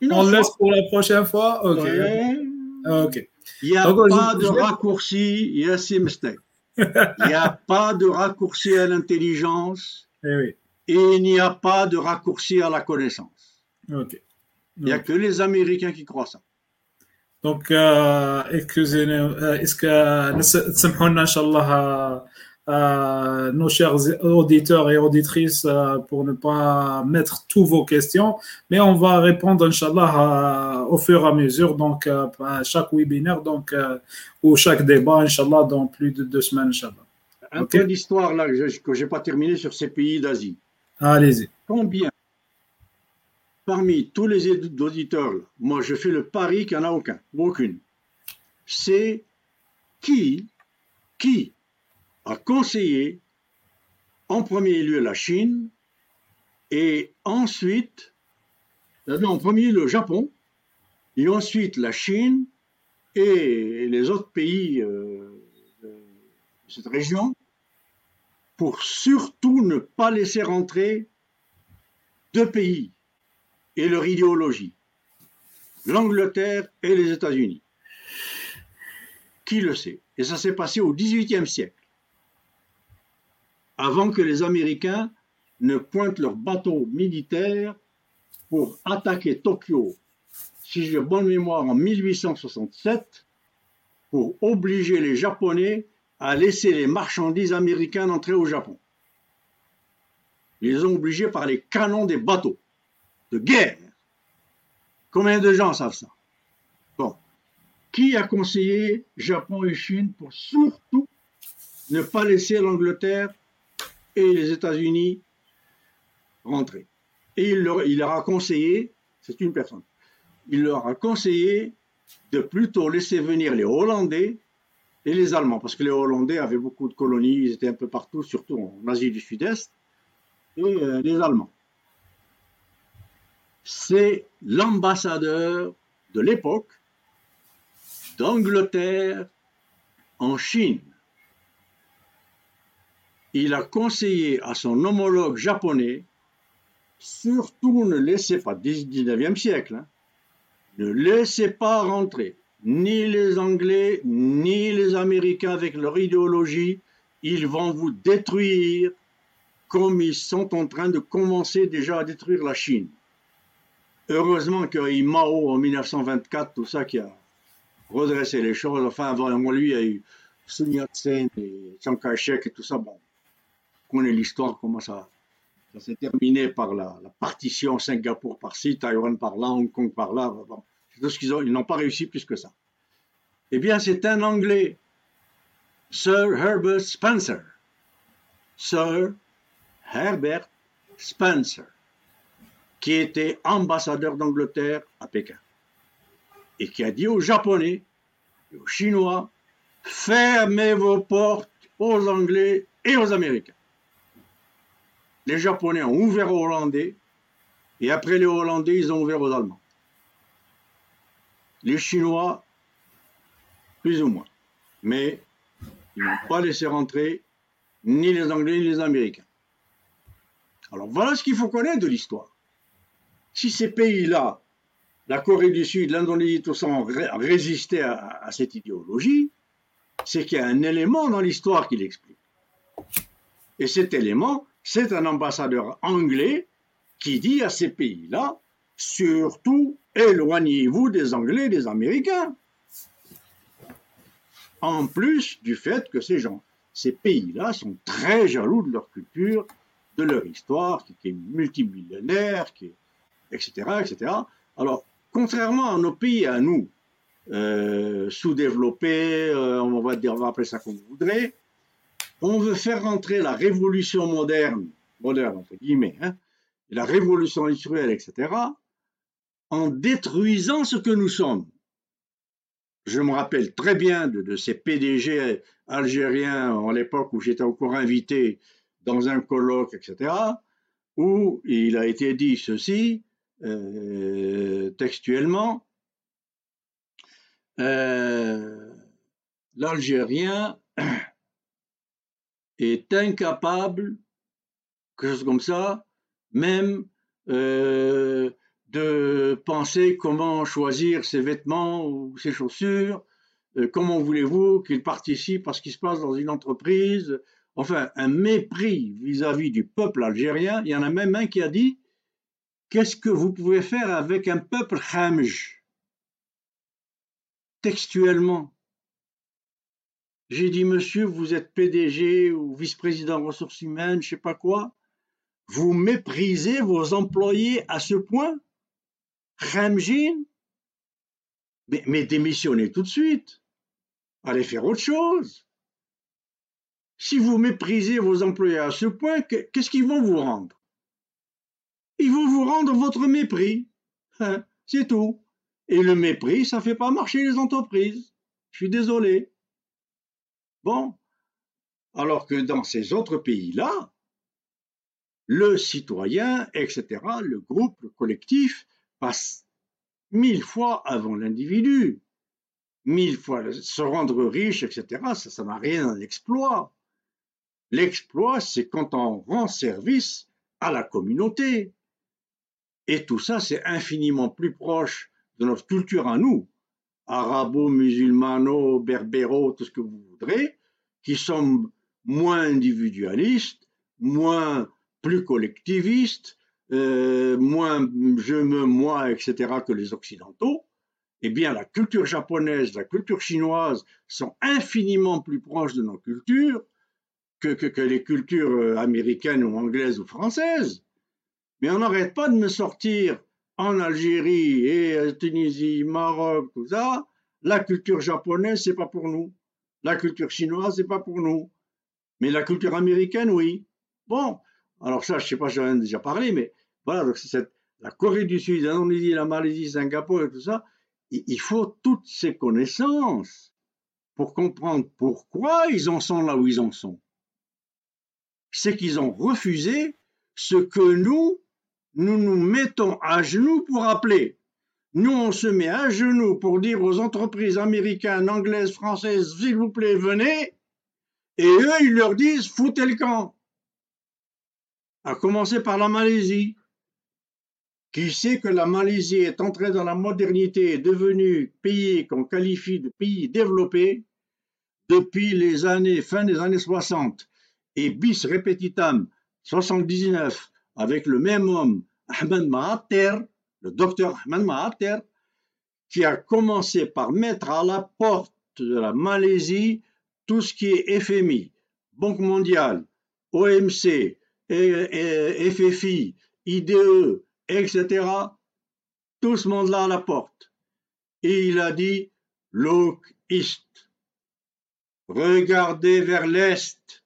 Une On autre laisse pour la prochaine fois Ok. Ouais. Ok. Il n'y a pas de raccourci, a. [laughs] Il n'y a pas de raccourci à l'intelligence eh et, il n'y a pas de raccourci à la connaissance. Il n'y a que les Américains qui croient ça. Donc, euh, excusez-nous, euh, est-ce que euh, nous sommes, euh, nos chers auditeurs et auditrices euh, pour ne pas mettre tous vos questions, mais on va répondre Inch'Allah euh, au fur et à mesure, donc à chaque webinaire, donc ou chaque débat, Inch'Allah, dans plus de deux semaines, Inch'Allah. Un Ok. peu d'histoire là que je n'ai pas terminé sur ces pays d'Asie. Allez-y. Combien parmi tous les auditeurs, moi je fais le pari qu'il n'y en a aucun, aucune. C'est qui, qui a conseillé en premier lieu la Chine et ensuite, euh, en premier le Japon et ensuite la Chine et les autres pays euh, de cette région pour surtout ne pas laisser rentrer deux pays et leur idéologie, l'Angleterre et les États-Unis. Qui le sait? Et ça s'est passé au XVIIIe siècle, avant que les Américains ne pointent leurs bateaux militaires pour attaquer Tokyo, si j'ai bonne mémoire, en 1867, pour obliger les Japonais à laisser les marchandises américaines entrer au Japon. Ils ont obligés par les canons des bateaux de guerre. Combien de gens savent ça? Bon. Qui a conseillé Japon et Chine pour surtout ne pas laisser l'Angleterre et les États-Unis rentrer Et il leur, il leur a conseillé, c'est une personne, il leur a conseillé de plutôt laisser venir les Hollandais et les Allemands, parce que les Hollandais avaient beaucoup de colonies, ils étaient un peu partout, surtout en Asie du Sud-Est, et euh, les Allemands. C'est l'ambassadeur de l'époque d'Angleterre en Chine. Il a conseillé à son homologue japonais, surtout ne laissez pas, 19e siècle, hein, ne laissez pas rentrer ni les Anglais, ni les Américains avec leur idéologie. Ils vont vous détruire comme ils sont en train de commencer déjà à détruire la Chine. Heureusement qu'il y a Mao en 1924, tout ça qui a redressé les choses. Enfin, avant lui, il y a eu Sun Yat-sen et Chiang Kai-shek et tout ça. Connaît l'histoire, comment ça, s'est terminé par la, partition Singapour par-ci, Taïwan par-là, Hong Kong par-là. Bon, ils n'ont pas réussi plus que ça. Eh bien, c'est un Anglais, Sir Herbert Spencer. Sir Herbert Spencer, qui était ambassadeur d'Angleterre à Pékin, et qui a dit aux Japonais et aux Chinois, fermez vos portes aux Anglais et aux Américains. Les Japonais ont ouvert aux Hollandais, et après les Hollandais, ils ont ouvert aux Allemands. Les Chinois, plus ou moins. Mais ils n'ont pas laissé rentrer ni les Anglais ni les Américains. Alors voilà ce qu'il faut connaître de l'histoire. Si ces pays-là, la Corée du Sud, l'Indonésie, tout ça, ont résisté à, cette idéologie, c'est qu'il y a un élément dans l'histoire qui l'explique. Et cet élément, c'est un ambassadeur anglais qui dit à ces pays-là, surtout éloignez-vous des Anglais et des Américains. En plus du fait que ces gens, ces pays-là sont très jaloux de leur culture, de leur histoire, qui, est multimillénaire, qui est, etc., etc. Alors, contrairement à nos pays, à nous, euh, sous-développés, euh, on va dire, on va appeler ça comme vous voudrez, on veut faire rentrer la révolution moderne, moderne entre guillemets, hein, la révolution industrielle, etc., en détruisant ce que nous sommes. Je me rappelle très bien de, ces PDG algériens à l'époque où j'étais encore invité dans un colloque, etc., où il a été dit ceci, euh, textuellement, euh, l'Algérien est incapable, quelque chose comme ça, même euh, de penser comment choisir ses vêtements ou ses chaussures, euh, comment voulez-vous qu'il participe à ce qui se passe dans une entreprise, enfin un mépris vis-à-vis du peuple algérien. Il y en a même un qui a dit Qu'est-ce que vous pouvez faire avec un peuple khamj Textuellement. J'ai dit, monsieur, vous êtes PDG ou vice-président ressources humaines, je sais pas quoi. Vous méprisez vos employés à ce point? Khamjin mais, mais démissionnez tout de suite. Allez faire autre chose. Si vous méprisez vos employés à ce point, qu'est-ce qu'ils vont vous rendre? Ils vont vous rendre votre mépris. Hein, c'est tout. Et le mépris, ça ne fait pas marcher les entreprises. Je suis désolé. Bon. Alors que dans ces autres pays-là, le citoyen, etc., le groupe, le collectif, passe mille fois avant l'individu. Mille fois se rendre riche, etc., ça n'a rien d'un exploit. L'exploit, c'est quand on rend service à la communauté. Et tout ça, c'est infiniment plus proche de notre culture à nous, arabo, musulmano, berbéro, tout ce que vous voudrez, qui sommes moins individualistes, moins plus collectivistes, euh, moins je me moi, etc., que les Occidentaux, eh bien la culture japonaise, la culture chinoise sont infiniment plus proches de nos cultures que, que, les cultures euh, américaines ou anglaises ou françaises. Mais on n'arrête pas de me sortir en Algérie et en Tunisie, Maroc, tout ça, la culture japonaise, c'est pas pour nous. La culture chinoise, c'est pas pour nous. Mais la culture américaine, oui. Bon, alors ça, je sais pas, j'en ai déjà parlé, mais voilà, donc c'est la Corée du Sud, l'Indonésie, la Malaisie, Singapour et tout ça. Il faut toutes ces connaissances pour comprendre pourquoi ils en sont là où ils en sont. C'est qu'ils ont refusé ce que nous, nous nous mettons à genoux pour appeler. Nous, on se met à genoux pour dire aux entreprises américaines, anglaises, françaises, s'il vous plaît, venez. Et eux, ils leur disent, foutez le camp. À commencer par la Malaisie. Qui sait que la Malaisie est entrée dans la modernité et devenue pays qu'on qualifie de pays développé depuis les années, fin des années 60 et bis repetitam 79 avec le même homme, Ahmed Mahathir, le docteur Ahmed Mahathir, qui a commencé par mettre à la porte de la Malaisie tout ce qui est FMI, Banque mondiale, OMC, FFI, IDE, etc. Tout ce monde-là à la porte. Et il a dit, look east. Regardez vers l'est.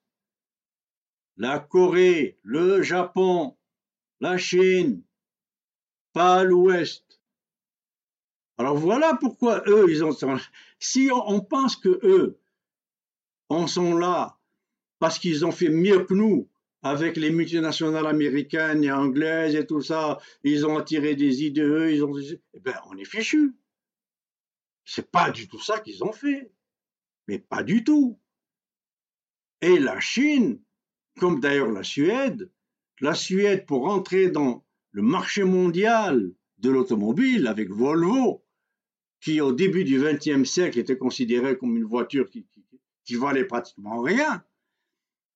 La Corée, le Japon, la Chine, pas l'Ouest. Alors voilà pourquoi eux, ils ont. Si on pense que eux, en sont là parce qu'ils ont fait mieux que nous avec les multinationales américaines et anglaises et tout ça, ils ont attiré des idées, ils ont. Eh ben, on est fichu. C'est pas du tout ça qu'ils ont fait. Mais pas du tout. Et la Chine, comme d'ailleurs la Suède, la Suède, pour entrer dans le marché mondial de l'automobile avec Volvo, qui au début du XXe siècle était considéré comme une voiture qui, qui, valait pratiquement rien,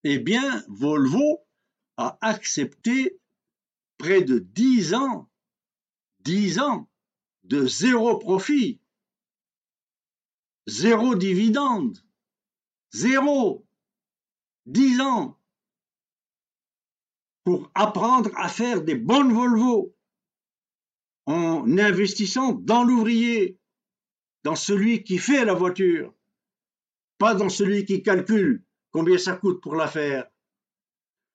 eh bien, Volvo a accepté près de 10 ans, 10 ans de zéro profit, zéro dividende, zéro, 10 ans pour apprendre à faire des bonnes Volvo en investissant dans l'ouvrier, dans celui qui fait la voiture, pas dans celui qui calcule combien ça coûte pour la faire.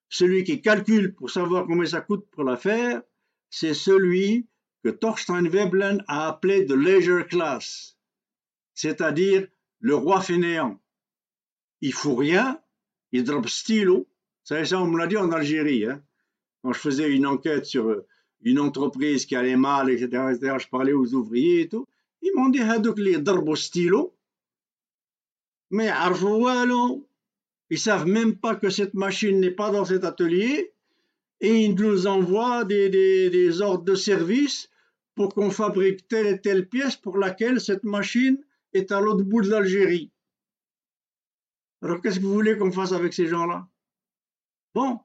Celui qui calcule pour savoir combien ça coûte pour la faire, c'est celui que Thorstein Veblen a appelé de leisure class, c'est-à-dire le roi fainéant. Il fout rien, il drop stylo, ça, ça, on me l'a dit en Algérie. Hein. Quand je faisais une enquête sur euh, une entreprise qui allait mal, etc., etc., je parlais aux ouvriers et tout. Ils m'ont dit, hadouk les darbo stylo. Mais ils savent même pas que cette machine n'est pas dans cet atelier et ils nous envoient des, des ordres de service pour qu'on fabrique telle et telle pièce pour laquelle cette machine est à l'autre bout de l'Algérie. Alors qu'est-ce que vous voulez qu'on fasse avec ces gens-là? Bon,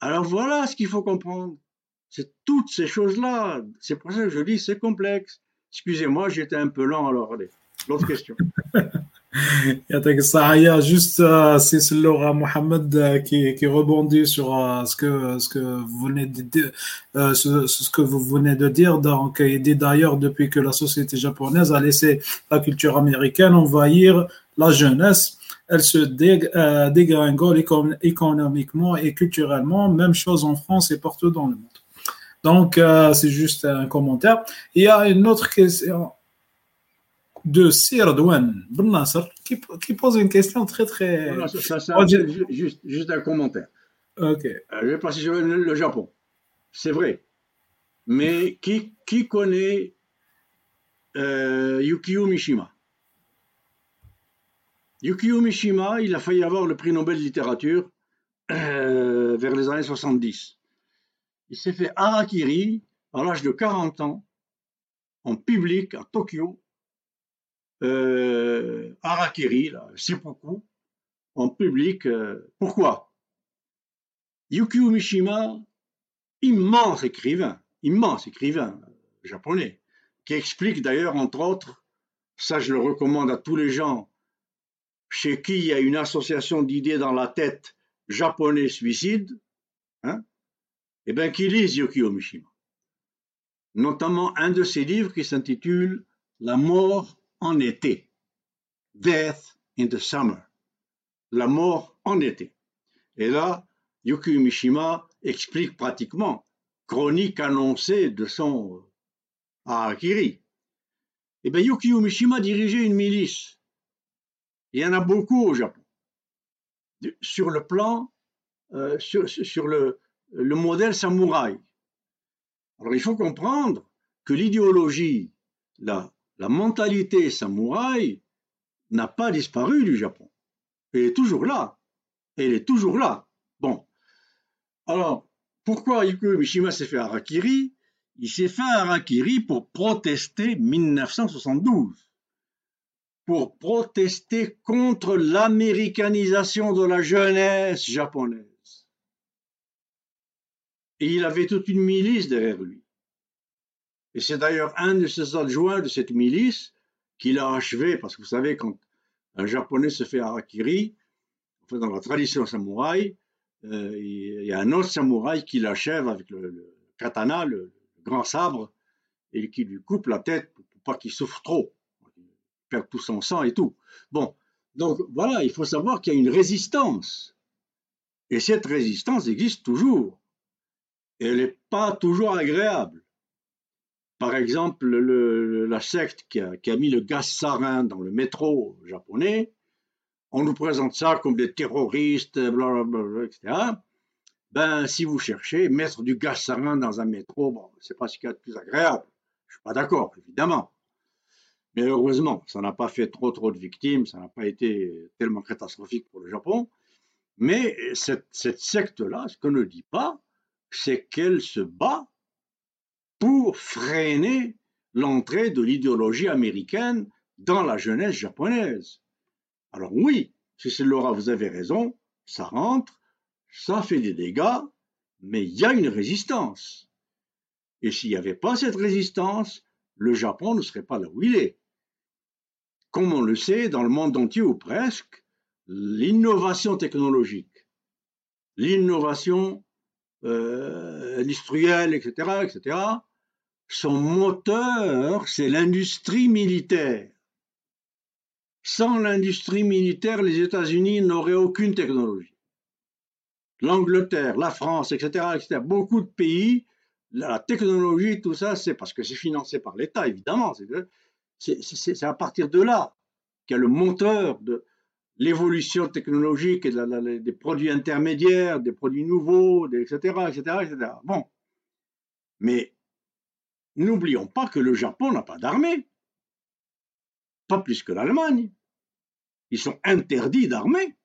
alors voilà ce qu'il faut comprendre. C'est toutes ces choses-là. C'est pour ça que je dis c'est complexe. Excusez-moi, j'étais un peu lent alors. Allez, l'autre question. [laughs] [laughs] Il y a juste euh, c'est Laura Mohamed euh, qui, qui rebondit sur euh, ce que ce que vous venez de dire, ce, ce, que vous venez de dire. Donc, il dit d'ailleurs depuis que la société japonaise a laissé la culture américaine envahir la jeunesse, elle se dégringole économiquement et culturellement. Même chose en France et partout dans le monde. Donc, c'est juste un commentaire. Il y a une autre question de Sir Douane qui, qui, pose une question très très. ça, juste, juste, un commentaire. Ok. Euh, je vais passer sur le, Japon. C'est vrai. Mais qui, qui connaît euh, Yukio Mishima? Yukio Mishima, il a failli avoir le prix Nobel de littérature euh, vers les années 70. Il s'est fait harakiri à l'âge de 40 ans en public à Tokyo euh, Harakiri, seppuku, en public. Euh, pourquoi? Yukio Mishima, immense écrivain, immense écrivain japonais, qui explique d'ailleurs, entre autres, ça je le recommande à tous les gens, chez qui il y a une association d'idées dans la tête japonais suicide, hein, eh bien, qui lisent Yukio Mishima. Notamment un de ses livres qui s'intitule La mort en été. Death in the summer. La mort en été. Et là, Yuki Mishima explique pratiquement, chronique annoncée de son Harakiri. Eh bien, Yukio Mishima dirigeait une milice. Il y en a beaucoup au Japon. Sur le plan, euh, sur, sur le, le modèle samouraï. Alors, il faut comprendre que l'idéologie, la la mentalité samouraï n'a pas disparu du Japon. Elle est toujours là. Elle est toujours là. Bon. Alors, pourquoi Yuko Mishima s'est fait harakiri? Il s'est fait harakiri pour protester 1972. Pour protester contre l'américanisation de la jeunesse japonaise. Et il avait toute une milice derrière lui. Et c'est d'ailleurs un de ses adjoints de cette milice qui l'a achevé, parce que vous savez, quand un japonais se fait harakiri, dans la tradition samouraï, euh, il y a un autre samouraï qui l'achève avec le, katana, le, grand sabre, et qui lui coupe la tête pour, pas qu'il souffre trop, perd tout son sang et tout. Bon, donc voilà, il faut savoir qu'il y a une résistance. Et cette résistance existe toujours. Et elle n'est pas toujours agréable. Par exemple, la secte qui a, mis le gaz sarin dans le métro japonais, on nous présente ça comme des terroristes, etc. Ben, si vous cherchez mettre du gaz sarin dans un métro, bon, c'est pas ce qu'il y a de plus agréable. Je suis pas d'accord, évidemment. Mais heureusement, ça n'a pas fait trop trop de victimes, ça n'a pas été tellement catastrophique pour le Japon. Mais cette, cette secte-là, ce qu'on ne dit pas, c'est qu'elle se bat pour freiner l'entrée de l'idéologie américaine dans la jeunesse japonaise. Alors oui, si c'est Laura, vous avez raison, ça rentre, ça fait des dégâts, mais il y a une résistance. Et s'il n'y avait pas cette résistance, le Japon ne serait pas là où il est. Comme on le sait, dans le monde entier ou presque, l'innovation technologique, l'innovation euh, industrielle, etc., etc., son moteur, c'est l'industrie militaire. Sans l'industrie militaire, les États-Unis n'auraient aucune technologie. L'Angleterre, la France, etc., etc., beaucoup de pays, la technologie, tout ça, c'est parce que c'est financé par l'État, évidemment. C'est à partir de là qu'il y a le moteur de l'évolution technologique et des produits intermédiaires, des produits nouveaux, etc., etc., etc. Bon. Mais N'oublions pas que le Japon n'a pas d'armée, pas plus que l'Allemagne. Ils sont interdits d'armer.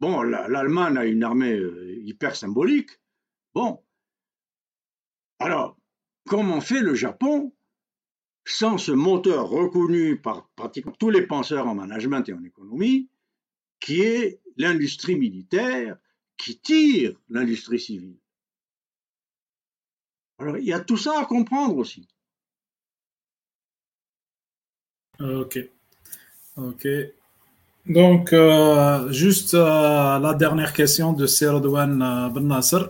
Bon, l'Allemagne a une armée euh, hyper symbolique. Bon. Alors, comment fait le Japon sans ce moteur reconnu par pratiquement tous les penseurs en management et en économie, qui est l'industrie militaire qui tire l'industrie civile? Alors, il y a tout ça à comprendre aussi. Ok. Ok. Donc, euh, juste euh, la dernière question de Serodouane euh, Ben Nasser,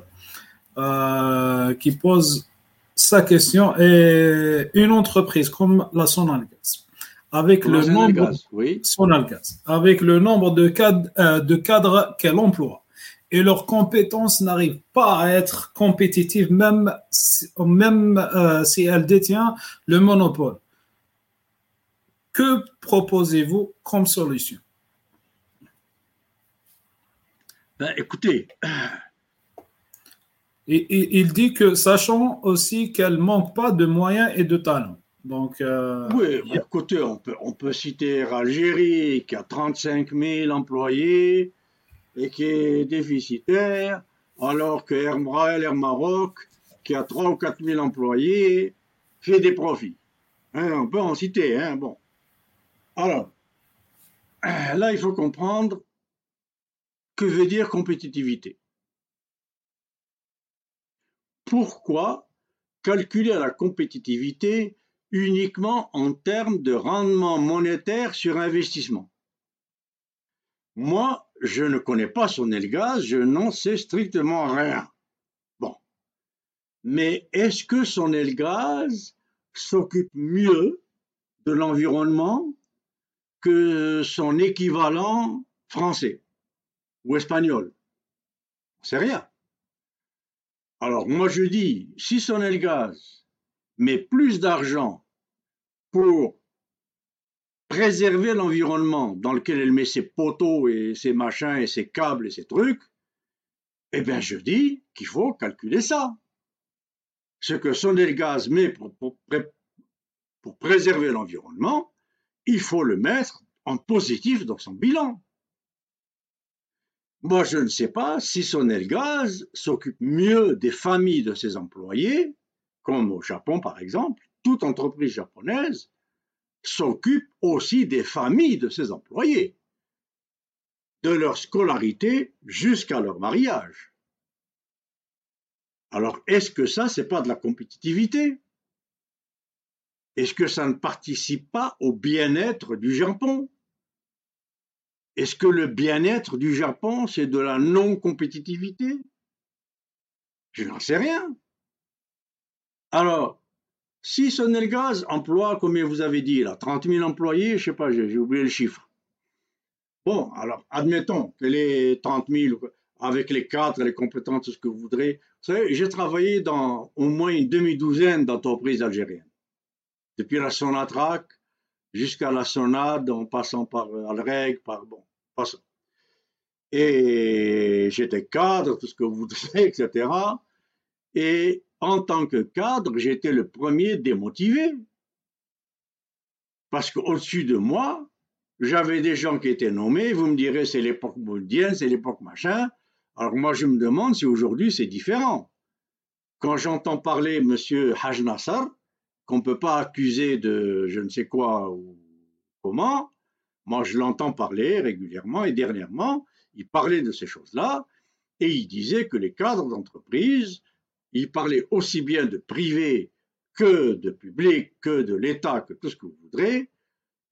qui pose sa question est une entreprise comme la Sonalgas, avec le nombre oui. avec le nombre de cadres, de cadres qu'elle emploie et leurs compétences n'arrivent pas à être compétitives même même si elle détient le monopole. Que proposez-vous comme solution? Ben, Écoutez. Et, il dit que sachant aussi qu'elle manque pas de moyens et de talents. Donc, euh, oui, écoutez, on peut, on peut citer Algérie qui a 35 000 employés et qui est déficitaire, alors que Air Maroc, qui a 3 ou 4 000 employés, fait des profits. Hein, on peut en citer, hein, bon. Alors, [clears throat] là, il faut comprendre que veut dire compétitivité. Pourquoi calculer la compétitivité uniquement en termes de rendement monétaire sur investissement? Moi, je ne connais pas son gaz, je n'en sais strictement rien. Bon. Mais est-ce que son gaz s'occupe mieux de l'environnement que son équivalent français ou espagnol? C'est rien. Alors moi je dis, si Sonelgaz met plus d'argent pour préserver l'environnement dans lequel elle met ses poteaux et ses machins et ses câbles et ses trucs, eh bien je dis qu'il faut calculer ça. Ce que Sonelgaz met pour, pour préserver l'environnement, il faut le mettre en positif dans son bilan. Moi, je ne sais pas si Sonelgaz s'occupe mieux des familles de ses employés, comme au Japon par exemple. Toute entreprise japonaise s'occupe aussi des familles de ses employés, de leur scolarité jusqu'à leur mariage. Alors, est-ce que ça, c'est pas de la compétitivité? Est-ce que ça ne participe pas au bien-être du Japon? Est-ce que le bien-être du Japon, c'est de la non-compétitivité? Je n'en sais rien. Alors, si Sonelgaz emploie, comme vous avez dit, là, 30 000 employés, je sais pas, j'ai oublié le chiffre. Bon, alors, admettons que les 30 000, avec les cadres, les compétences, tout ce que vous voudrez. Vous savez, j'ai travaillé dans au moins une demi-douzaine d'entreprises algériennes depuis la Sonatrach jusqu'à la Sonade, en passant par euh, Alreg, par bon, passant. Et j'étais cadre, tout ce que vous voudrez, etc. [laughs] Et en tant que cadre, j'étais le premier démotivé. Parce qu'au-dessus de moi, j'avais des gens qui étaient nommés. Vous me direz, c'est l'époque mondiale, c'est l'époque machin. Alors moi, je me demande si aujourd'hui c'est différent. Quand j'entends parler M. Haj Nassar, qu'on ne peut pas accuser de je ne sais quoi ou comment. Moi, je l'entends parler régulièrement et dernièrement, il parlait de ces choses-là et il disait que les cadres d'entreprise, il parlait aussi bien de privé que de public, que de l'État, que tout ce que vous voudrez.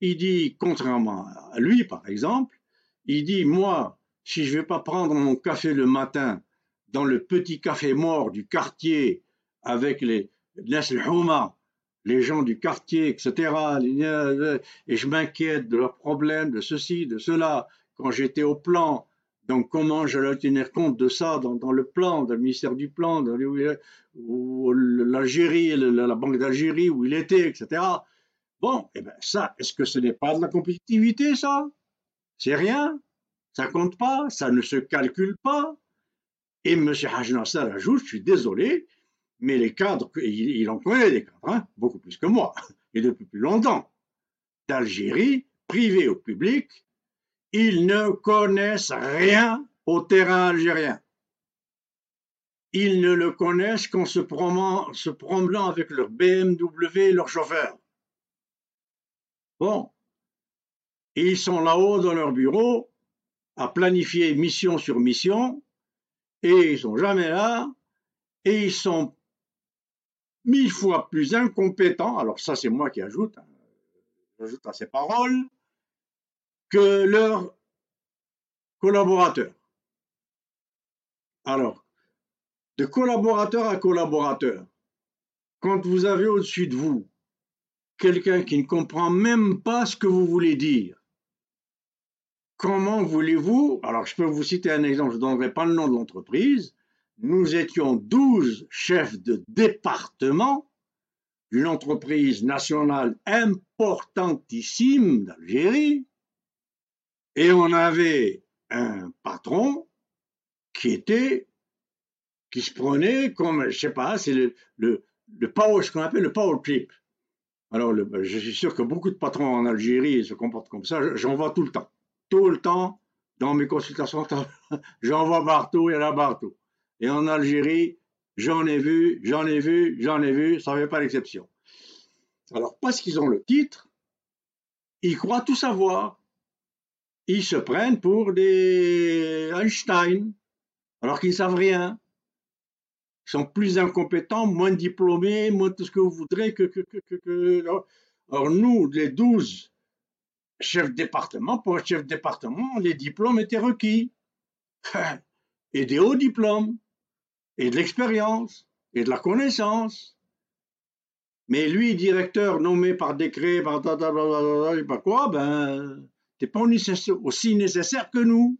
Il dit, contrairement à lui, par exemple, il dit, moi, si je ne vais pas prendre mon café le matin dans le petit café mort du quartier avec les les gens du quartier, etc. Et je m'inquiète de leurs problèmes, de ceci, de cela. Quand j'étais au plan, donc comment j'allais tenir compte de ça dans, le plan, dans le ministère du plan, dans l'Algérie, la, Banque d'Algérie, où il était, etc. Bon, et eh bien ça, est-ce que ce n'est pas de la compétitivité, ça? C'est rien Ça compte pas Ça ne se calcule pas Et M. Haj ajoute, je suis désolé, mais les cadres, il, en connaît des cadres, hein, beaucoup plus que moi, [laughs] et depuis plus longtemps, d'Algérie, privé ou public, ils ne connaissent rien au terrain algérien. Ils ne le connaissent qu'en se promenant, avec leur BMW et leur chauffeur. Bon. Ils sont là-haut dans leur bureau à planifier mission sur mission et ils sont jamais là et ils sont mille fois plus incompétents. Alors ça, c'est moi qui ajoute, hein, j'ajoute à ces paroles, que leurs collaborateurs. Alors, de collaborateur à collaborateur, quand vous avez au-dessus de vous quelqu'un qui ne comprend même pas ce que vous voulez dire, comment voulez-vous, alors je peux vous citer un exemple, je ne donnerai pas le nom de l'entreprise, nous étions 12 chefs de département d'une entreprise nationale importantissime d'Algérie, et on avait un patron qui était, qui se prenait comme, je sais pas, c'est le, le, le power, ce qu'on appelle le power trip. Alors, je suis sûr que beaucoup de patrons en Algérie se comportent comme ça. J'en vois tout le temps. Tout le temps, dans mes consultations, [laughs] j'en vois partout, il y en a partout. Et en Algérie, j'en ai vu, j'en ai vu, j'en ai vu, ça ne fait pas l'exception. Alors, parce qu'ils ont le titre, ils croient tout savoir ils se prennent pour des Einstein, alors qu'ils ne savent rien. Ils sont plus incompétents, moins diplômés, moins tout ce que vous voudrez que. que, que, que alors, nous, les douze chefs de département, pour un chef de département, les diplômes étaient requis. Et des hauts diplômes, et de l'expérience, et de la connaissance. Mais lui, directeur nommé par décret, par pas quoi, ben, n'es pas aussi nécessaire que nous.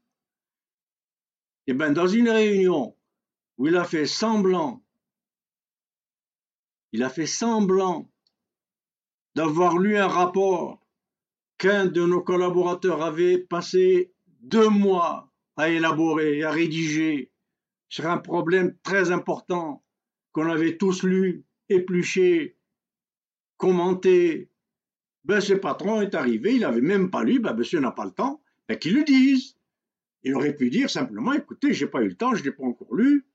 Et eh bien, dans une réunion où il a fait semblant, il a fait semblant d'avoir lu un rapport qu'un de nos collaborateurs avait passé deux mois à élaborer, à rédiger sur un problème très important qu'on avait tous lu, épluché, commenté, ben, ce patron est arrivé, il n'avait même pas lu, ben, monsieur n'a pas le temps, ben, qu'il le dise. Il aurait pu dire simplement, écoutez, j'ai pas eu le temps, je l'ai pas encore lu,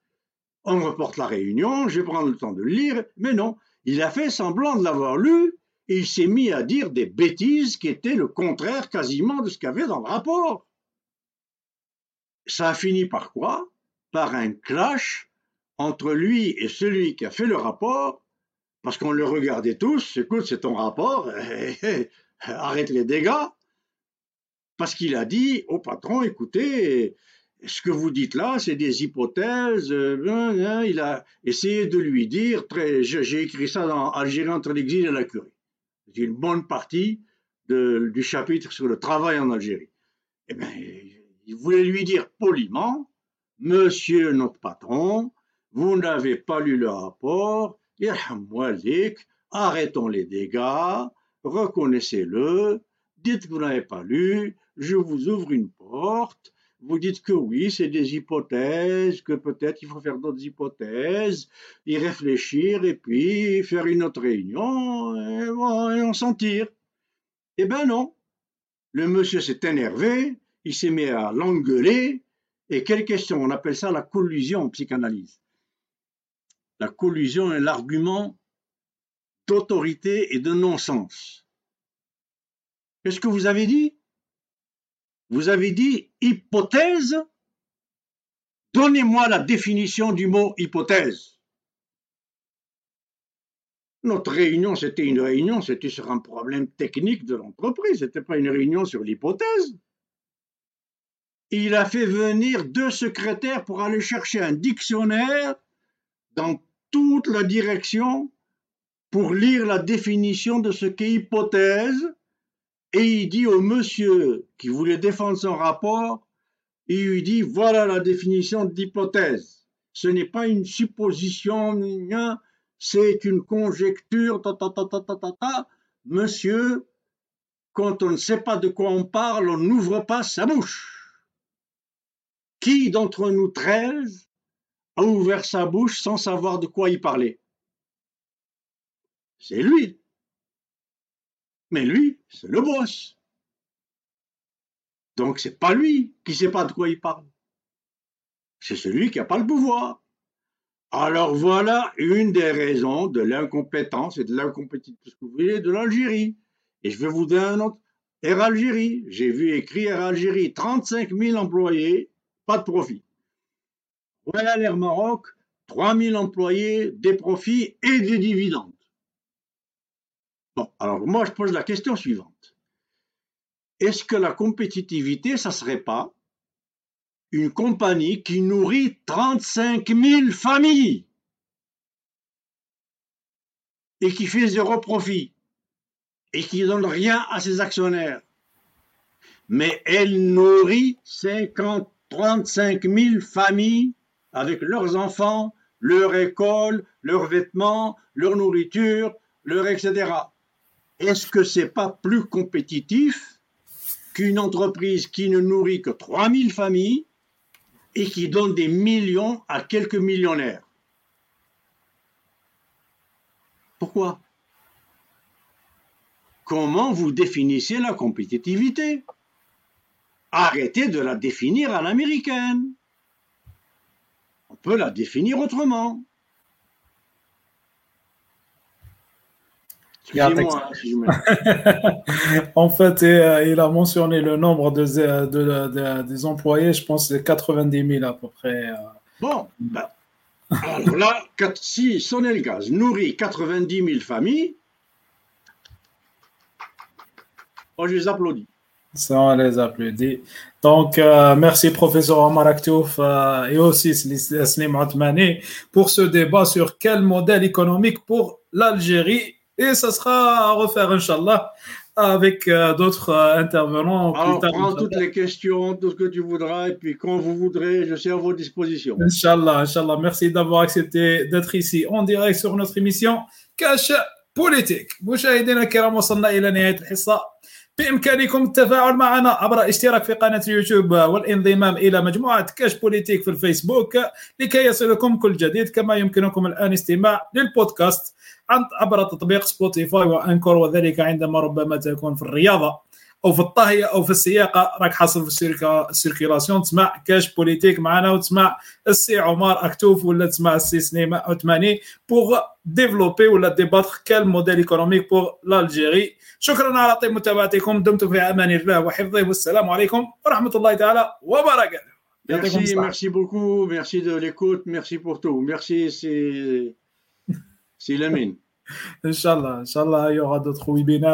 on reporte la réunion, je vais prendre le temps de le lire, mais non, il a fait semblant de l'avoir lu, et il s'est mis à dire des bêtises qui étaient le contraire quasiment de ce qu'il y avait dans le rapport. Ça a fini par quoi? Par un clash entre lui et celui qui a fait le rapport, parce qu'on le regardait tous, écoute, c'est ton rapport, [laughs] arrête les dégâts, parce qu'il a dit au patron, écoutez, ce que vous dites là, c'est des hypothèses. Euh, il a essayé de lui dire, j'ai écrit ça dans Algérie entre l'exil et la curie. C'est une bonne partie du chapitre sur le travail en Algérie. Eh bien, il voulait lui dire poliment, Monsieur notre patron, vous n'avez pas lu le rapport, arrêtons les dégâts, reconnaissez-le, dites que vous n'avez pas lu, je vous ouvre une porte, vous dites que oui, c'est des hypothèses, que peut-être il faut faire d'autres hypothèses, y réfléchir et puis faire une autre réunion et, on s'en tire. Eh ben non. Le monsieur s'est énervé, il s'est mis à l'engueuler, et quelle question On appelle ça la collusion en psychanalyse. La collusion est l'argument d'autorité et de non-sens. Qu'est-ce que vous avez dit? Vous avez dit hypothèse Donnez-moi la définition du mot hypothèse. Notre réunion, c'était une réunion, c'était sur un problème technique de l'entreprise, ce n'était pas une réunion sur l'hypothèse. Il a fait venir deux secrétaires pour aller chercher un dictionnaire dans toute la direction pour lire la définition de ce qu'est hypothèse, et il dit au monsieur qui voulait défendre son rapport, il lui dit voilà la définition d'hypothèse. Ce n'est pas une supposition, c'est une conjecture, ta, ta, ta, Monsieur, quand on ne sait pas de quoi on parle, on n'ouvre pas sa bouche. Qui d'entre nous treize a ouvert sa bouche sans savoir de quoi il parlait. C'est lui. Mais lui, c'est le boss. Donc c'est pas lui qui sait pas de quoi il parle. C'est celui qui n'a pas le pouvoir. Alors voilà une des raisons de l'incompétence et de l'incompétitivité de l'Algérie. Et je vais vous donner un autre. Air Algérie, j'ai vu écrit Air Algérie, 35 000 employés, pas de profit. Royal Air Maroc, 3 000 employés, des profits et des dividendes. Alors moi je pose la question suivante. Est-ce que la compétitivité, ça serait pas une compagnie qui nourrit 35 000 familles et qui fait zéro profit et qui ne donne rien à ses actionnaires? Mais elle nourrit 50, 35 000 familles avec leurs enfants, leur école, leurs vêtements, leur nourriture, leur etc. Est-ce que c'est pas plus compétitif qu'une entreprise qui ne nourrit que 3 000 familles et qui donne des millions à quelques millionnaires? Pourquoi? Comment vous définissez la compétitivité? Arrêtez de la définir à l'américaine. Peut la définir autrement. [laughs] en fait, euh, il a mentionné le nombre de, de, des employés, je pense c'est 90 000 à peu près. Euh. Bon, ben, alors là, si Sonelgaz nourrit 90 000 familles, moi je les applaudis. Ça, on les applaudit. Donc, euh, merci professeur Omar Aktouf et aussi Slim Atmani pour ce débat sur quel modèle économique pour l'Algérie et ça sera à refaire, Inch'Allah, avec euh, d'autres euh, intervenants. Alors, prends toutes les questions, tout ce que tu voudras, et puis quand vous voudrez, je suis à vos dispositions. Inch'Allah, Inch'Allah. Merci d'avoir accepté d'être ici en direct sur notre émission Cash Politique. مشاهدينا الكرام وصلنا إلى نهاية الحصة بإمكانكم التفاعل معنا عبر الاشتراك في قناة اليوتيوب والانضمام إلى مجموعة كاش بوليتيك في الفيسبوك لكي يصلكم كل جديد كما يمكنكم الآن استماع للبودكاست عبر تطبيق سبوتيفاي وأنكور وذلك عندما ربما تكون في الرياضة. أو في الطهيه أو في السياقة راك حاصل في السيركيلاسيون. تسمع كاش بوليتيك معنا وتسمع السي عمر أكتوف ولا تسمع السي سليمان عثماني بوغ ديفلوبي ولا ديباتر كال موديل ايكونوميك بوغ لالجيري شكرا على طيب متابعتكم. دمتم في أمان الله وحفظه. والسلام عليكم ورحمة الله تعالى وبركاته. Merci, merci beaucoup, merci de l'écoute, merci pour tout. Merci, c'est C'est la mine. Inch'Allah, Inch'Allah, il y aura d'autres webinaires.